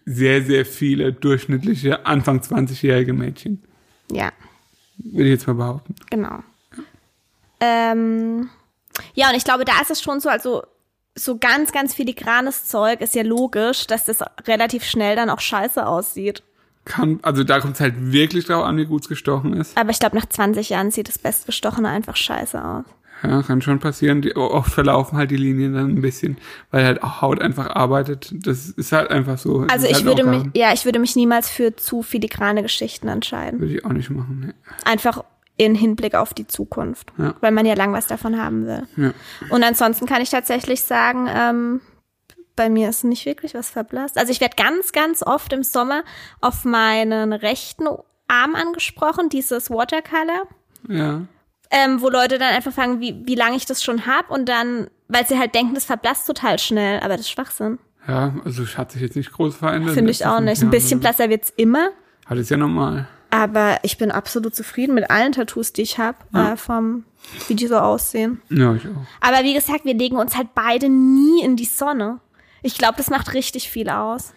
sehr, sehr viele durchschnittliche Anfang 20-jährige Mädchen, Ja, will ich jetzt mal behaupten. genau. Ähm, ja, und ich glaube, da ist es schon so, also so ganz, ganz filigranes Zeug ist ja logisch, dass das relativ schnell dann auch scheiße aussieht. Kann, also da kommt es halt wirklich drauf an, wie gut es gestochen ist. Aber ich glaube, nach 20 Jahren sieht das Bestgestochene einfach scheiße aus. Ja, kann schon passieren. Die, oft verlaufen halt die Linien dann ein bisschen, weil halt auch Haut einfach arbeitet. Das ist halt einfach so. Also ich halt würde mich, ja, ich würde mich niemals für zu filigrane Geschichten entscheiden. Würde ich auch nicht machen. Ne. Einfach in Hinblick auf die Zukunft, Ja. weil man ja lang was davon haben will. Ja. Und ansonsten kann ich tatsächlich sagen, ähm, bei mir ist nicht wirklich was verblasst. Also ich werde ganz, ganz oft im Sommer auf meinen rechten Arm angesprochen, dieses Watercolor, Ja. ähm, wo Leute dann einfach fragen, wie, wie lange ich das schon hab und dann, weil sie halt denken, das verblasst total schnell, aber das ist Schwachsinn. Ja, also es hat sich jetzt nicht groß verändert. Finde ich auch nicht. Ein bisschen blasser wird's immer. Hat es ja normal. Aber ich bin absolut zufrieden mit allen Tattoos, die ich habe, äh, vom, wie die so aussehen. Ja, ich auch. Aber wie gesagt, wir legen uns halt beide nie in die Sonne. Ich glaube, das macht richtig viel aus.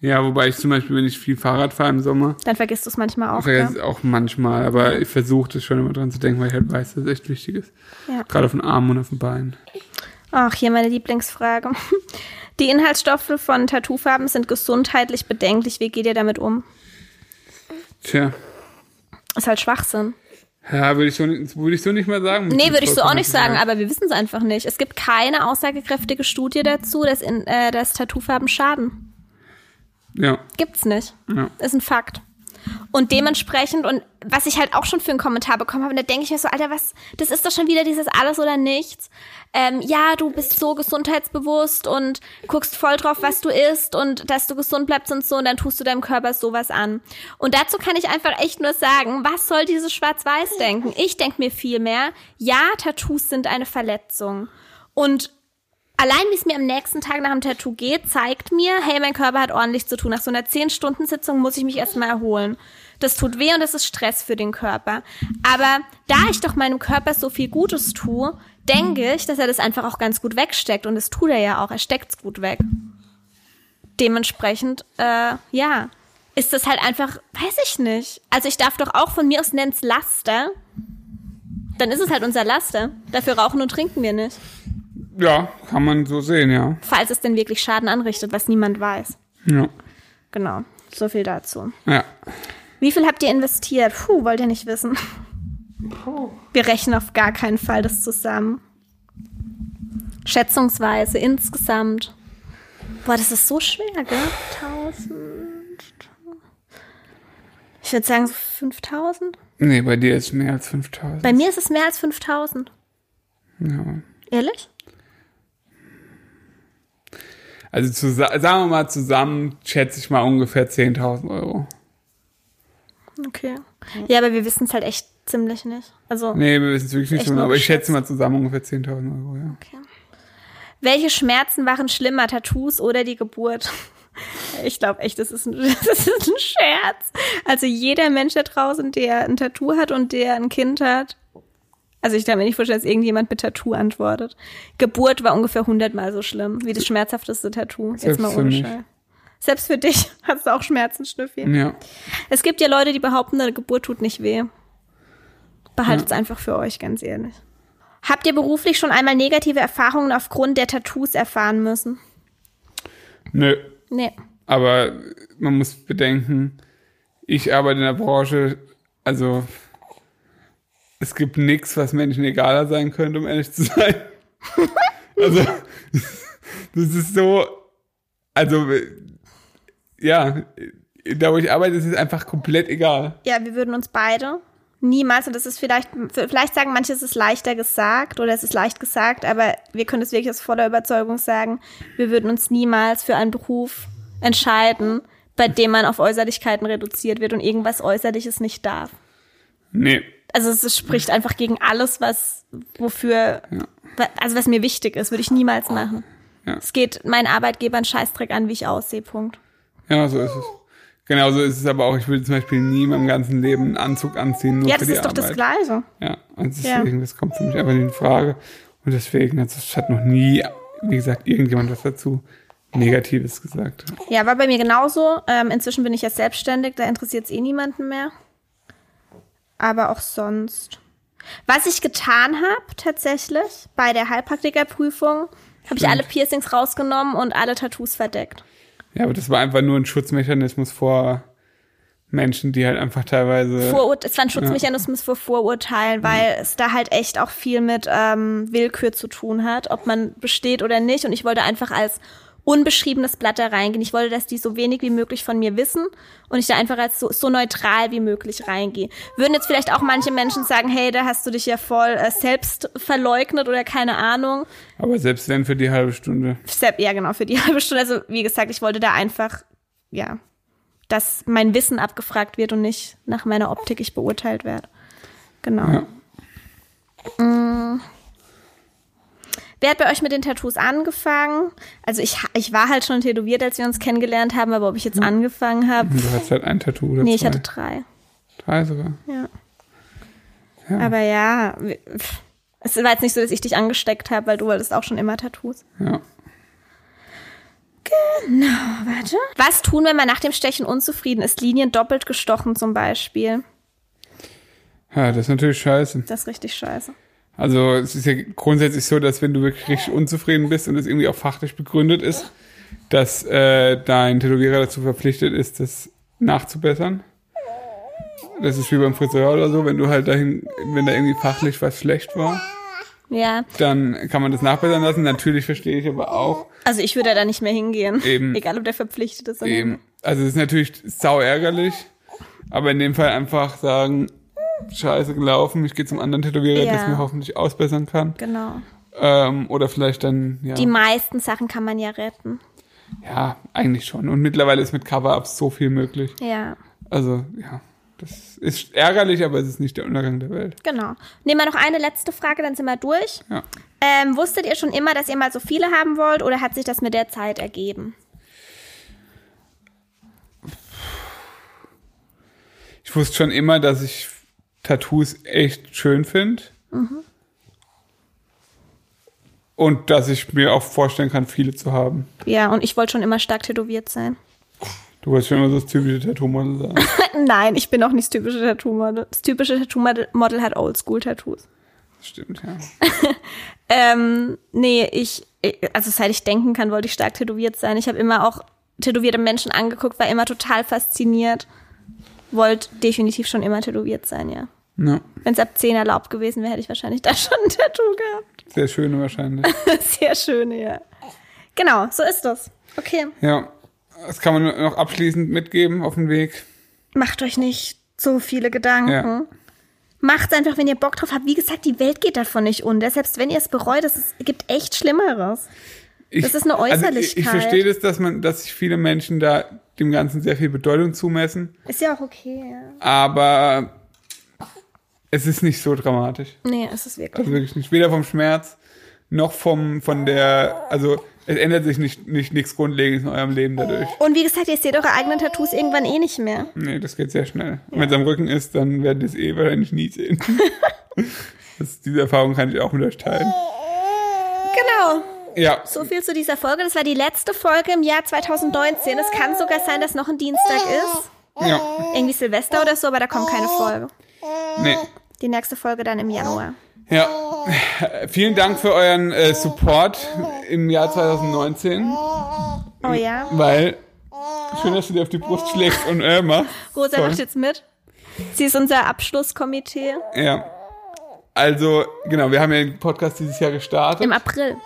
Ja, wobei ich zum Beispiel, wenn ich viel Fahrrad fahre im Sommer, Dann vergisst du es manchmal auch. vergesse es auch manchmal, aber ich versuche das schon immer dran zu denken, weil ich halt weiß, dass es echt wichtig ist. Ja. Gerade auf den Armen und auf den Beinen. Ach, hier meine Lieblingsfrage. Die Inhaltsstoffe von Tattoofarben sind gesundheitlich bedenklich. Wie geht ihr damit um? Tja. Ist halt Schwachsinn. Ja, würde ich so, nicht- würde ich so nicht mal sagen. Nee, würde ich so auch nicht sagen, aber aber wir wissen es einfach nicht. Es gibt keine aussagekräftige Studie dazu, dass, in, äh, dass Tattoofarben schaden. Ja, Gibt's nicht. ja. Ist ein Fakt. Und dementsprechend, und was ich halt auch schon für einen Kommentar bekommen habe, da denke ich mir so, Alter, was, das ist doch schon wieder dieses alles oder nichts. Ähm, ja, du bist so gesundheitsbewusst und guckst voll drauf, was du isst und dass du gesund bleibst und so, und dann tust du deinem Körper sowas an. Und dazu kann ich einfach echt nur sagen, was soll dieses Schwarz-Weiß denken? Ich denke mir viel mehr, ja, Tattoos sind eine Verletzung. Und Allein wie es mir am nächsten Tag nach dem Tattoo geht, zeigt mir, hey, mein Körper hat ordentlich zu tun. Nach so einer 10-Stunden-Sitzung muss ich mich erstmal erholen. Das tut weh und das ist Stress für den Körper. Aber da ich doch meinem Körper so viel Gutes tue, denke ich, dass er das einfach auch ganz gut wegsteckt. Und das tut er ja auch. Er steckt's gut weg. Dementsprechend, äh, ja, ist das halt einfach, weiß ich nicht. Also ich darf doch auch von mir aus nenn's Laster. Dann ist es halt unser Laster. Dafür rauchen und trinken wir nicht. Ja, kann man so sehen, ja. falls es denn wirklich Schaden anrichtet, was niemand weiß. Ja. Genau, so viel dazu. Ja. Wie viel habt ihr investiert? Puh, wollt ihr nicht wissen. Wir rechnen auf gar keinen Fall das zusammen. Schätzungsweise insgesamt. Boah, das ist so schwer, gell? 1000. Ich würde sagen so 5000. Nee, bei dir ist mehr als 5000. Bei mir ist es mehr als 5000. Ja. Ehrlich? Also zu, sagen wir mal zusammen, schätze ich mal ungefähr 10.000 Euro. Okay. Ja, aber wir wissen es halt echt ziemlich nicht. Also, Nee, wir wissen es wirklich nicht so genau, aber ich schätze mal zusammen ungefähr 10.000 Euro, ja. okay. Welche Schmerzen waren schlimmer, Tattoos oder die Geburt? Ich glaube echt, das ist, ein, das ist ein Scherz. Also jeder Mensch da draußen, der ein Tattoo hat und der ein Kind hat, also ich kann mir nicht vorstellen, dass irgendjemand mit Tattoo antwortet. Geburt war ungefähr hundertmal so schlimm wie das schmerzhafteste Tattoo. Jetzt Selbst mal für ohne. Scheiß. Selbst für dich hast du auch Schmerzen, Schnüffi. Ja. Es gibt ja Leute, die behaupten, eine Geburt tut nicht weh. Behaltet es einfach für euch, ganz ehrlich. Habt ihr beruflich schon einmal negative Erfahrungen aufgrund der Tattoos erfahren müssen? Nö. Nee. Aber man muss bedenken, ich arbeite in der Branche, also es gibt nichts, was Menschen egaler sein könnte, um ehrlich zu sein. also, das ist so, also, ja, da wo ich arbeite, ist es einfach komplett egal. Ja, wir würden uns beide niemals, und das ist vielleicht, vielleicht sagen manche, es ist leichter gesagt oder es ist leicht gesagt, aber wir können es wirklich aus voller Überzeugung sagen, wir würden uns niemals für einen Beruf entscheiden, bei dem man auf Äußerlichkeiten reduziert wird und irgendwas Äußerliches nicht darf. Nee, Also es spricht einfach gegen alles, was wofür, also was mir wichtig ist, würde ich niemals machen. Ja. Es geht meinen Arbeitgeber einen Scheißdreck an, wie ich aussehe, Punkt. ja, so ist es. Genauso ist es aber auch, ich würde zum Beispiel nie in meinem ganzen Leben einen Anzug anziehen, nur Ja, für das die ist doch das. Gleiche. Ja, und Ja. deswegen, das kommt für mich einfach nicht in Frage. Und deswegen, es hat noch nie, wie gesagt, irgendjemand was dazu Negatives gesagt. Ja, war bei mir genauso. Ähm, inzwischen bin ich ja selbstständig, da interessiert es eh niemanden mehr. Aber auch sonst. Was ich getan habe, tatsächlich, bei der Heilpraktikerprüfung, habe ich alle Piercings rausgenommen und alle Tattoos verdeckt. Ja, aber das war einfach nur ein Schutzmechanismus vor Menschen, die halt einfach teilweise. Vorur es war ein Schutzmechanismus vor Vorurteilen, weil es da halt echt auch viel mit ähm, Willkür zu tun hat, ob man besteht oder nicht. Und ich wollte einfach als unbeschriebenes Blatt da reingehen. Ich wollte, dass die so wenig wie möglich von mir wissen und ich da einfach als so, so neutral wie möglich reingehe. Würden jetzt vielleicht auch manche Menschen sagen, hey, da hast du dich ja voll äh, selbst verleugnet oder keine Ahnung. aber selbst wenn für die halbe Stunde. Selbst, ja, genau, für die halbe Stunde. Also, wie gesagt, ich wollte da einfach, ja, dass mein Wissen abgefragt wird und nicht nach meiner Optik ich beurteilt werde. Genau. Ja. Wer hat bei euch mit den Tattoos angefangen? Also ich, ich war halt schon tätowiert, als wir uns kennengelernt haben, aber ob ich jetzt angefangen habe, Du hast halt ein Tattoo oder nee, ich zwei. hatte drei. drei sogar. Ja. Ja. Aber ja, es war jetzt nicht so, dass ich dich angesteckt habe, weil du wolltest auch schon immer Tattoos. Ja. Warte. Was tun, wenn man nach dem Stechen unzufrieden ist? Linien doppelt gestochen zum Beispiel. Ja, das ist natürlich scheiße. Das ist richtig scheiße. Also es ist ja grundsätzlich so, dass wenn du wirklich richtig unzufrieden bist und es irgendwie auch fachlich begründet ist, dass äh, dein Tätowierer dazu verpflichtet ist, das nachzubessern. Das ist wie beim Friseur oder so, wenn du halt dahin, wenn da irgendwie fachlich was schlecht war, Ja, dann kann man das nachbessern lassen. Natürlich verstehe ich aber auch also ich würde da nicht mehr hingehen. Eben. Egal, ob der verpflichtet ist oder eben, nicht. also es ist natürlich sau ärgerlich, aber in dem Fall einfach sagen, scheiße gelaufen, ich gehe zum anderen Tätowierer, Ja. das mir hoffentlich ausbessern kann. Genau. Ähm, oder vielleicht dann, ja. Die meisten Sachen kann man ja retten. Ja, eigentlich schon. Und mittlerweile ist mit Cover-Ups so viel möglich. Ja, Also, ja, das ist ärgerlich, aber es ist nicht der Untergang der Welt. genau. Nehmen wir noch eine letzte Frage, dann sind wir durch. Ja. Ähm, wusstet ihr schon immer, dass ihr mal so viele haben wollt oder hat sich das mit der Zeit ergeben? Ich wusste schon immer, dass ich Tattoos echt schön finde. Und dass ich mir auch vorstellen kann, viele zu haben. Ja, und ich wollte schon immer stark tätowiert sein. Du wolltest schon immer so das typische Tattoo-Model sagen. Nein, ich bin auch nicht das typische Tattoo-Model. Das typische Tattoo-Model Model hat Oldschool-Tattoos. Stimmt, ja. Ähm, nee, ich, also seit ich denken kann, wollte ich stark tätowiert sein. Ich habe immer auch tätowierte Menschen angeguckt, war immer total fasziniert. Wollte definitiv schon immer tätowiert sein, ja. Ja. Wenn es ab 10 erlaubt gewesen wäre, hätte ich wahrscheinlich da schon ein Tattoo gehabt. Sehr schöne wahrscheinlich. Sehr schön, ja. Genau, so ist das. Okay. ja. Das kann man noch abschließend mitgeben auf den Weg. Macht euch nicht so viele Gedanken. Ja. Macht's einfach, wenn ihr Bock drauf habt. Wie gesagt, die Welt geht davon nicht unter. Selbst wenn ihr es bereut, es gibt echt Schlimmeres. Ich, Das ist eine Also ich, Äußerlichkeit. ich verstehe das, dass man, dass sich viele Menschen da dem Ganzen sehr viel Bedeutung zumessen. Ist ja auch okay, ja. aber es ist nicht so dramatisch. Nee, es ist wirklich. Also wirklich nicht. Weder vom Schmerz noch vom, von der, also Es ändert sich nicht, nicht nichts Grundlegendes in eurem Leben dadurch. Und wie gesagt, ihr seht eure eigenen Tattoos irgendwann eh nicht mehr. Nee, das geht sehr schnell. Und wenn es am Rücken ist, dann werdet ihr es eh wahrscheinlich nie sehen. das, diese Erfahrung kann ich auch mit euch teilen. Genau. Ja, So viel zu dieser Folge. Das war die letzte Folge im Jahr 2019. Es kann sogar sein, dass noch ein Dienstag ist. ja, Irgendwie Silvester oder so, aber da kommt keine Folge. nee. Die nächste Folge dann im Januar. Ja, vielen Dank für euren äh, Support im Jahr 2019, Oh ja. weil schön, dass du dir auf die Brust schlägst und äh machst. Rosa Toll. macht jetzt mit. Sie ist unser Abschlusskomitee Ja. Also, genau, wir haben ja den Podcast dieses Jahr gestartet. im April.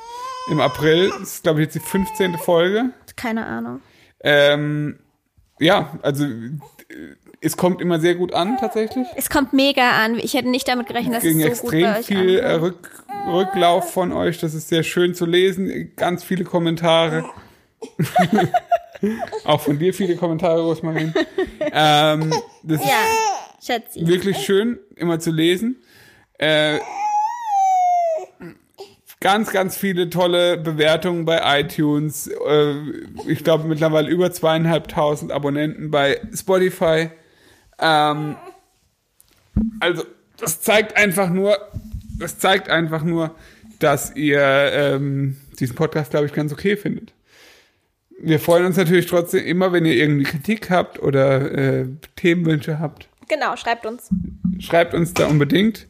Im April. Das ist, glaube ich, jetzt die 15. Folge. Keine Ahnung. Ähm, ja, also es kommt immer sehr gut an, tatsächlich. Es kommt mega an. Ich hätte nicht damit gerechnet, dass es so gut extrem bei euch viel äh. Rück, Rücklauf von euch. Das ist sehr schön zu lesen. Ganz viele Kommentare. Auch von dir viele Kommentare, Rosmarin. ähm, das ist Ja, Schätzi. wirklich schön, immer zu lesen. Äh, ganz, ganz viele tolle Bewertungen bei iTunes. Äh, ich glaube mittlerweile über zweieinhalbtausend Abonnenten bei Spotify. Ähm, also das zeigt einfach nur, das zeigt einfach nur, dass ihr ähm, diesen Podcast, glaube ich, ganz okay findet. Wir freuen uns natürlich trotzdem immer, wenn ihr irgendwie Kritik habt oder äh, Themenwünsche habt. Genau, schreibt uns. Schreibt uns da unbedingt.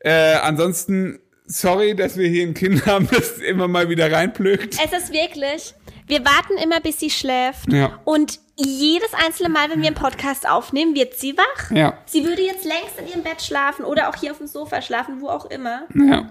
Äh, ansonsten, sorry, dass wir hier ein Kind haben, das immer mal wieder reinplögt. Es ist wirklich, wir warten immer, bis sie schläft. Ja. Und jedes einzelne Mal, wenn wir einen Podcast aufnehmen, wird sie wach. Ja, Sie würde jetzt längst in ihrem Bett schlafen oder auch hier auf dem Sofa schlafen, wo auch immer. ja.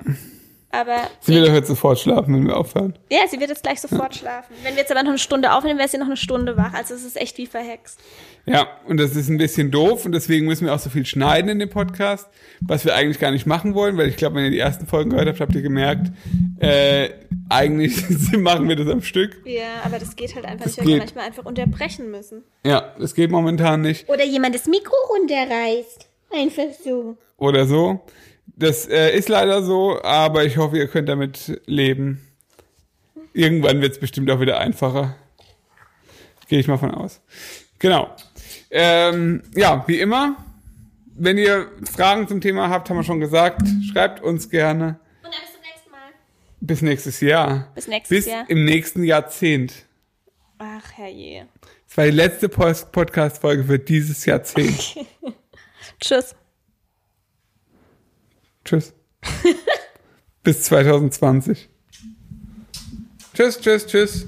Aber Sie doch jetzt sofort schlafen, wenn wir aufhören. ja, sie wird jetzt gleich sofort schlafen. Wenn wir jetzt aber noch eine Stunde aufnehmen, wäre sie noch eine Stunde wach. Also es ist echt wie verhext. Ja, und das ist ein bisschen doof und deswegen müssen wir auch so viel schneiden in dem Podcast, was wir eigentlich gar nicht machen wollen, weil ich glaube, wenn ihr die ersten Folgen gehört habt, habt ihr gemerkt, äh, eigentlich machen wir das am Stück. Ja, aber das geht halt einfach Das nicht, weil wir manchmal einfach unterbrechen müssen. Ja, das geht momentan nicht. Oder jemand das Mikro runterreißt. Einfach so. Oder so. Das äh, ist leider so, aber ich hoffe, ihr könnt damit leben. Irgendwann wird es bestimmt auch wieder einfacher. Gehe ich mal von aus. Genau. Ähm, ja, wie immer, wenn ihr Fragen zum Thema habt, haben wir schon gesagt, schreibt uns gerne. Und dann bis zum nächsten Mal. Bis nächstes Jahr. Bis nächstes Bis Jahr. im nächsten Jahrzehnt. Ach, herrje. Das war die letzte Podcast-Folge für dieses Jahrzehnt. Tschüss. Tschüss. Bis 2020. Tschüss, tschüss, tschüss.